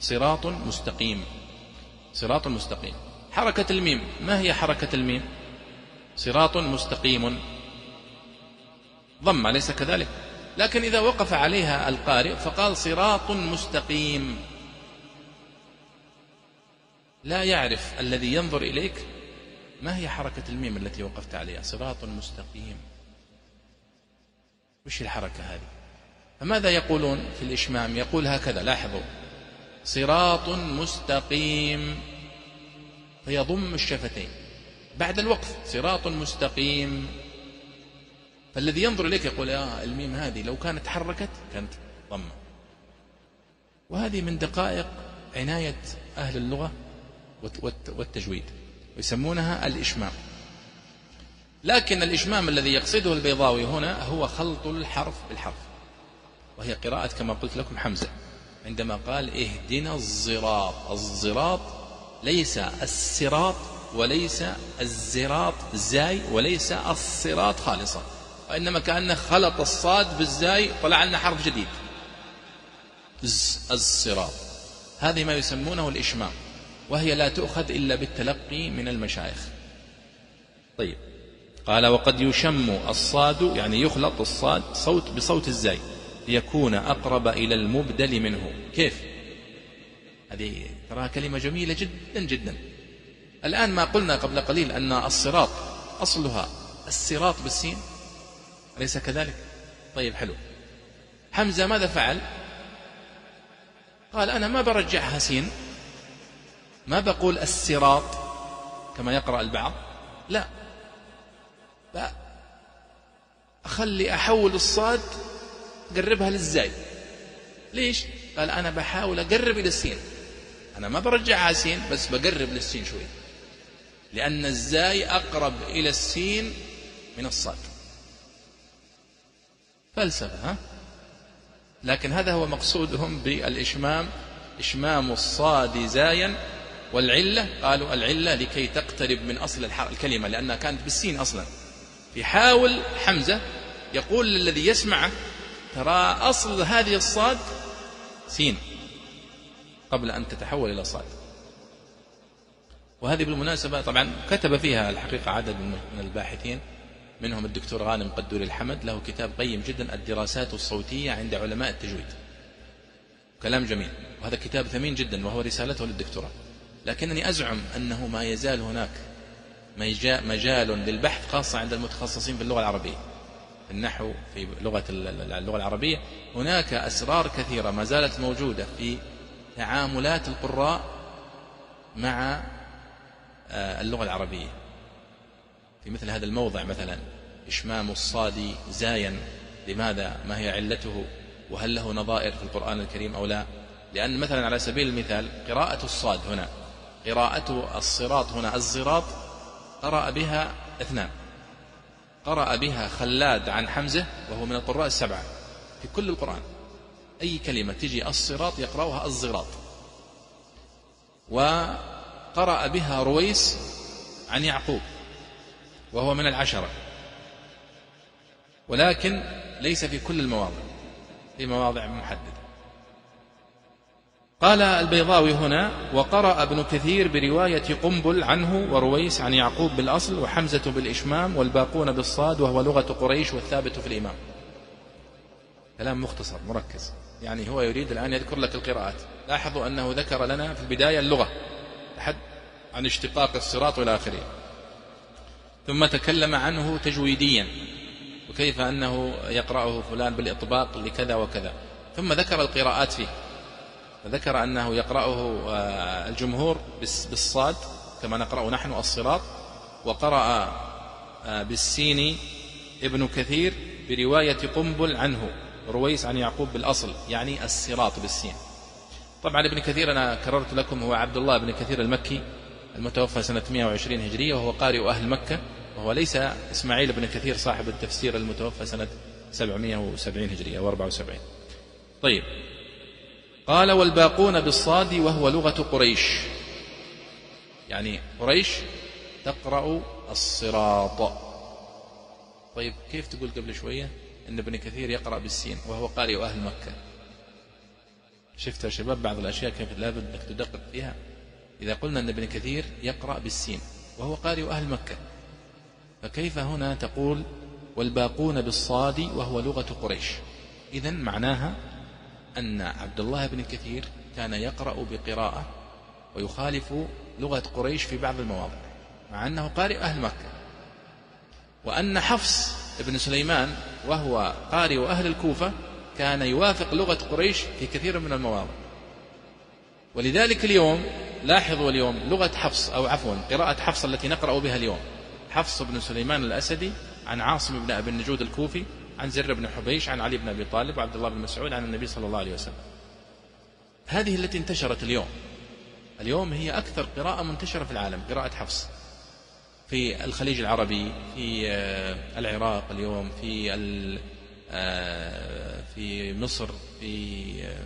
صراط مستقيم. صراط مستقيم. حركة الميم ما هي حركة الميم؟ صراط مستقيم. ضم ليس كذلك. لكن إذا وقف عليها القارئ فقال صراط مستقيم. لا يعرف الذي ينظر إليك ما هي حركة الميم التي وقفت عليها. صراط مستقيم. وش الحركة هذه؟ فماذا يقولون في الإشمام؟ يقول هكذا لاحظوا. صراط مستقيم. فيضم الشفتين. بعد الوقف صراط مستقيم. فالذي ينظر إليك يقول يا الميم هذه لو كانت تحركت كانت ضمة. وهذه من دقائق عناية أهل اللغة والتجويد. ويسمونها الإشمام. لكن الإشمام الذي يقصده البيضاوي هنا هو خلط الحرف بالحرف. وهي قراءة كما قلت لكم حمزة. عندما قال اهدنا الزراط الزراط ليس السراط وليس الزراط زاي وليس الصراط خالصا وإنما كأنه خلط الصاد بالزاي طلع لنا حرف جديد. الصراط. هذه ما يسمونه الإشمام وهي لا تؤخذ إلا بالتلقي من المشايخ. طيب قال وقد يشم الصاد يعني يخلط الصاد صوت بصوت الزاي. ليكون أقرب إلى المبدل منه. كيف؟ هذه تراها كلمة جميلة جدا جدا. الآن ما قلنا قبل قليل أن الصراط أصلها الصراط بالسين. أليس كذلك؟ طيب حلو. حمزة ماذا فعل؟ قال أنا ما برجعها سين. ما بقول الصراط كما يقرأ البعض؟ لا. أخلي أحول الصاد قربها للزاي ليش؟ قال أنا بحاول أقرب إلى السين. أنا ما برجعها سين بس بقرب للسين شوي. لأن الزاي أقرب إلى السين من الصاد. فلسفة ها؟ لكن هذا هو مقصودهم بالإشمام. إشمام الصاد زايا والعلة. قالوا العلة لكي تقترب من أصل الكلمة لأنها كانت بالسين أصلا. يحاول حمزة يقول للذي يسمعه ترى أصل هذه الصاد سين قبل أن تتحول إلى صاد. وهذه بالمناسبة طبعا كتب فيها الحقيقة عدد من الباحثين منهم الدكتور غانم قدوري الحمد له كتاب قيم جدا الدراسات الصوتية عند علماء التجويد. كلام جميل وهذا كتاب ثمين جدا وهو رسالته للدكتوراه لكنني أزعم أنه ما يزال هناك مجال للبحث خاصة عند المتخصصين في اللغة العربية. النحو في لغة اللغة العربية. هناك أسرار كثيرة ما زالت موجودة في تعاملات القراء مع آه، اللغة العربية. في مثل هذا الموضع مثلا إشمام الصاد زايا لماذا؟ ما هي علته؟ وهل له نظائر في القرآن الكريم أو لا؟ لأن مثلا على سبيل المثال قراءة الصاد هنا قراءة الصراط هنا الزراط قرأ بها اثنان. قرأ بها خلاد عن حمزة وهو من القراء السبعة في كل القرآن. أي كلمة تجي الصراط يقرأها الزراط. قرأ بها رويس عن يعقوب وهو من العشرة. ولكن ليس في كل المواضع في مواضع محددة. قال البيضاوي هنا وقرأ ابن كثير برواية قنبل عنه ورويس عن يعقوب بالأصل وحمزة بالإشمام والباقون بالصاد وهو لغة قريش والثابت في الإمام. كلام مختصر مركز. يعني هو يريد الآن يذكر لك القراءات. لاحظوا أنه ذكر لنا في البداية اللغة لحد عن اشتقاق الصراط إلى آخره. ثم تكلم عنه تجويديا وكيف أنه يقرأه فلان بالإطباق لكذا وكذا. ثم ذكر القراءات فيه. فذكر أنه يقرأه آه، الجمهور بالصاد كما نقرأ نحن الصراط وقرأ آه، بالسين ابن كثير برواية قنبل عنه رويس عن يعقوب بالأصل يعني الصراط بالسين. طبعا ابن كثير أنا كررت لكم هو عبد الله بن كثير المكي المتوفى سنة 120 هجرية وهو قارئ أهل مكة وهو ليس إسماعيل بن كثير صاحب التفسير المتوفى سنة 770 هجرية و74 طيب قال والباقون بالصاد وهو لغة قريش. يعني قريش تقرأ الصراط. طيب كيف تقول قبل شوية أن ابن كثير يقرأ بالسين وهو قارئ أهل مكة؟ شفت يا شباب بعض الأشياء كيف لابد أنك تدقق فيها؟ إذا قلنا أن ابن كثير يقرأ بالسين وهو قارئ أهل مكة فكيف هنا تقول والباقون بالصاد وهو لغة قريش؟ إذا معناها أن عبد الله بن كثير كان يقرأ بقراءة ويخالف لغة قريش في بعض المواضع مع أنه قارئ أهل مكة. وأن حفص بن سليمان وهو قارئ أهل الكوفة كان يوافق لغة قريش في كثير من المواضع. ولذلك اليوم لاحظوا اليوم لغة حفص أو عفوا قراءة حفص التي نقرأ بها اليوم. حفص بن سليمان الأسدي عن عاصم بن أبي النجود الكوفي عن زر بن حبيش عن علي بن أبي طالب وعبد الله بن مسعود عن النبي صلى الله عليه وسلم. هذه التي انتشرت اليوم. اليوم هي أكثر قراءة منتشرة في العالم قراءة حفص. في الخليج العربي في آه، العراق اليوم في آه، في مصر في آه،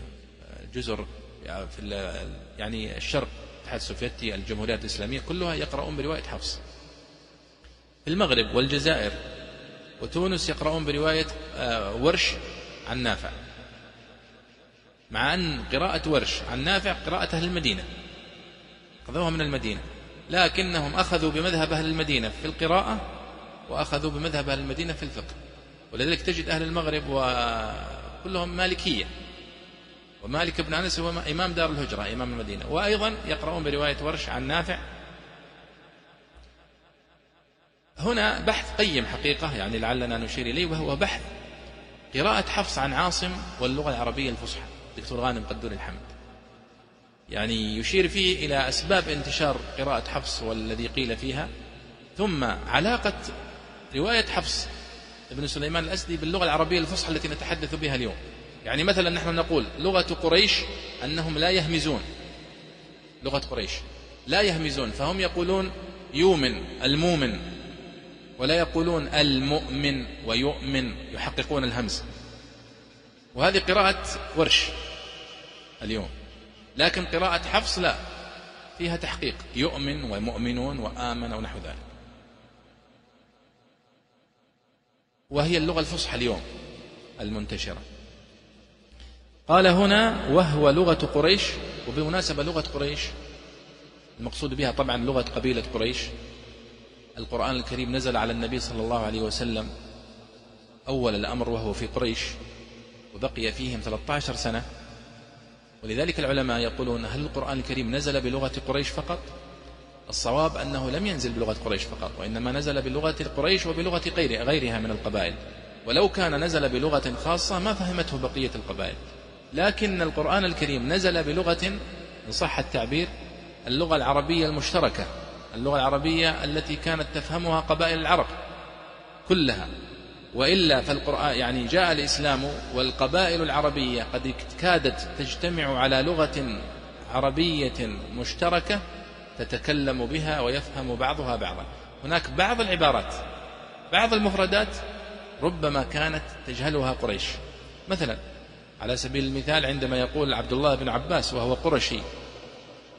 جزر في يعني الشرق الاتحاد السوفيتي الجمهوريات الإسلامية كلها يقرؤون برواية حفص. في المغرب والجزائر وتونس يقرؤون برواية ورش عن نافع. مع أن قراءة ورش عن نافع قراءة أهل المدينة. أخذوها من المدينة. لكنهم أخذوا بمذهب أهل المدينة في القراءة وأخذوا بمذهب أهل المدينة في الفقه. ولذلك تجد أهل المغرب وكلهم مالكية. ومالك بن أنس هو إمام دار الهجرة إمام المدينة. وأيضا يقرؤون برواية ورش عن نافع هنا بحث قيم حقيقة يعني لعلنا نشير إليه وهو بحث قراءة حفص عن عاصم واللغة العربية الفصحى. دكتور غانم قدور الحمد. يعني يشير فيه إلى أسباب انتشار قراءة حفص والذي قيل فيها ثم علاقة رواية حفص ابن سليمان الأسدي باللغة العربية الفصحى التي نتحدث بها اليوم. يعني مثلا نحن نقول لغة قريش أنهم لا يهمزون. لغة قريش لا يهمزون فهم يقولون يومن المومن. ولا يقولون المؤمن ويؤمن يحققون الهمز. وهذه قراءة ورش اليوم. لكن قراءة حفص لا فيها تحقيق. يؤمن ومؤمنون وآمن ونحو ذلك. وهي اللغة الفصحى اليوم المنتشرة. قال هنا وهو لغة قريش. وبمناسبة لغة قريش المقصود بها طبعا لغة قبيلة قريش. القرآن الكريم نزل على النبي صلى الله عليه وسلم أول الأمر وهو في قريش وبقي فيهم 13 سنة. ولذلك العلماء يقولون هل القرآن الكريم نزل بلغة قريش فقط؟ الصواب أنه لم ينزل بلغة قريش فقط وإنما نزل بلغة قريش وبلغة غيرها من القبائل. ولو كان نزل بلغة خاصة ما فهمته بقية القبائل. لكن القرآن الكريم نزل بلغة إن صح التعبير اللغة العربية المشتركة. اللغة العربية التي كانت تفهمها قبائل العرب كلها. وإلا فالقرآن يعني جاء الإسلام والقبائل العربية قد كادت تجتمع على لغة عربية مشتركة تتكلم بها ويفهم بعضها بعضا. هناك بعض العبارات بعض المفردات ربما كانت تجهلها قريش. مثلا على سبيل المثال عندما يقول عبد الله بن عباس وهو قرشي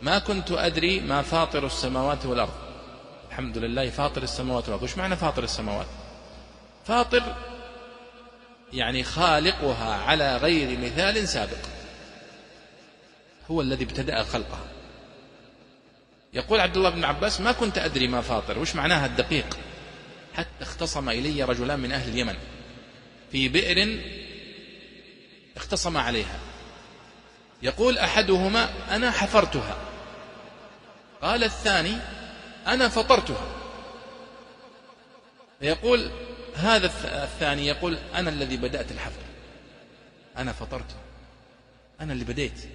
ما كنت أدري ما فاطر السماوات والأرض. الحمد لله فاطر السماوات والأرض. وش معنى فاطر السماوات؟ فاطر يعني خالقها على غير مثال سابق. هو الذي ابتدأ خلقها يقول عبد الله بن عباس ما كنت أدري ما فاطر. وش معناها الدقيق؟ حتى اختصم إلي رجلان من أهل اليمن. في بئر اختصم عليها. يقول أحدهما أنا حفرتها. قال الثاني أنا فطرتها. يقول هذا الثاني يقول أنا الذي بدأت الحفر. أنا فطرتها أنا اللي بديت.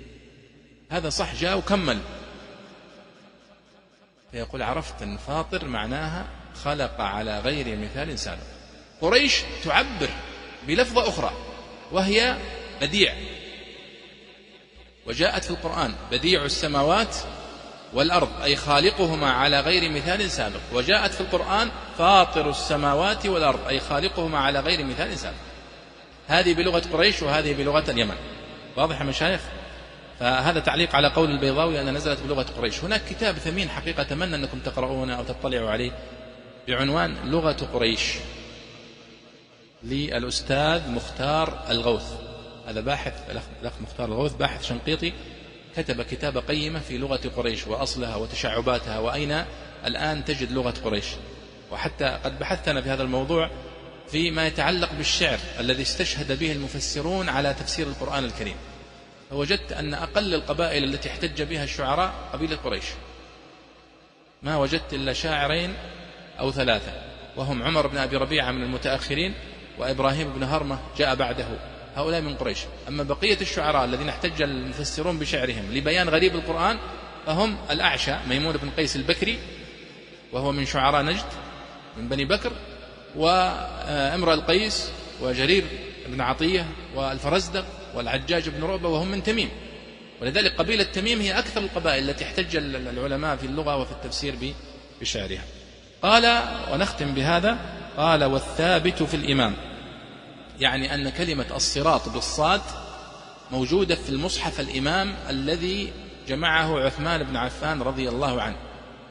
هذا صح جاء وكمل. فيقول عرفت أن فاطر معناها خلق على غير مثال سابق. قريش تعبر بلفظة أخرى وهي بديع. وجاءت في القرآن بديع السماوات والأرض أي خالقهما على غير مثال سابق. وجاءت في القرآن فاطر السماوات والأرض أي خالقهما على غير مثال سابق. هذه بلغة قريش وهذه بلغة اليمن. واضح يا مشايخ؟ فهذا تعليق على قول البيضاوي أنها نزلت بلغة قريش. هناك كتاب ثمين حقيقة أتمنى أنكم تقرؤونه أو تطلعوا عليه بعنوان لغة قريش للأستاذ مختار الغوث. هذا باحث الأخ مختار الغوث باحث شنقيطي كتب كتاب قيمة في لغة قريش وأصلها وتشعباتها وأين؟ الآن تجد لغة قريش. وحتى قد بحثنا في هذا الموضوع فيما يتعلق بالشعر الذي استشهد به المفسرون على تفسير القرآن الكريم. فوجدت أن أقل القبائل التي احتج بها الشعراء قبيلة قريش. ما وجدت إلا شاعرين أو ثلاثة وهم عمر بن أبي ربيعة من المتأخرين وإبراهيم بن هرمة جاء بعده. هؤلاء من قريش. أما بقية الشعراء الذين احتج المفسرون بشعرهم لبيان غريب القرآن فهم الأعشى ميمون بن قيس البكري وهو من شعراء نجد من بني بكر وامرأ القيس وجرير بن عطية والفرزدق والعجاج بن رؤبة وهم من تميم. ولذلك قبيلة تميم هي أكثر القبائل التي احتج العلماء في اللغة وفي التفسير بشعرها. قال ونختم بهذا قال والثابت في الإمام. يعني أن كلمة الصراط بالصاد موجودة في المصحف الإمام الذي جمعه عثمان بن عفان رضي الله عنه.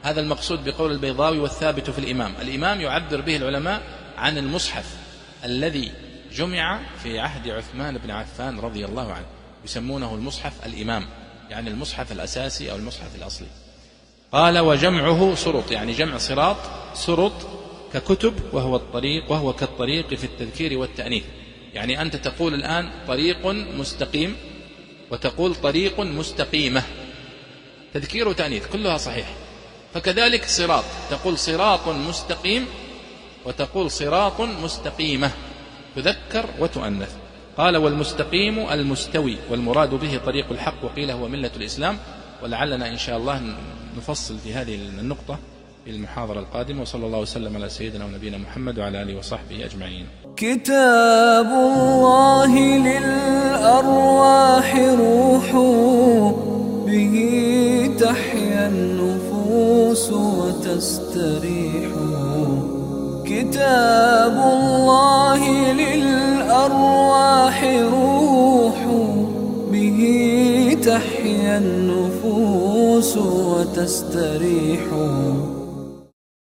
هذا المقصود بقول البيضاوي والثابت في الإمام. الإمام يعبر به العلماء عن المصحف الذي جمع في عهد عثمان بن عفان رضي الله عنه. يسمونه المصحف الإمام يعني المصحف الأساسي أو المصحف الأصلي. قال وجمعه سرط. يعني جمع صراط سرط ككتب وهو الطريق وهو كالطريق في التذكير والتأنيث. يعني أنت تقول الآن طريق مستقيم وتقول طريق مستقيمة. تذكير وتأنيث كلها صحيح. فكذلك صراط تقول صراط مستقيم وتقول صراط مستقيمة. تذكر وتؤنث. قال والمستقيم المستوي والمراد به طريق الحق وقيل هو ملة الإسلام. ولعلنا إن شاء الله نفصل في هذه النقطة في المحاضرة القادمة. وصلى الله وسلم على سيدنا ونبينا محمد وعلى آله وصحبه أجمعين. كتاب الله للأرواح روح به تحيا النفوس وتستريح. كتاب الله للأرواح روح به تحيا النفوس وتستريح.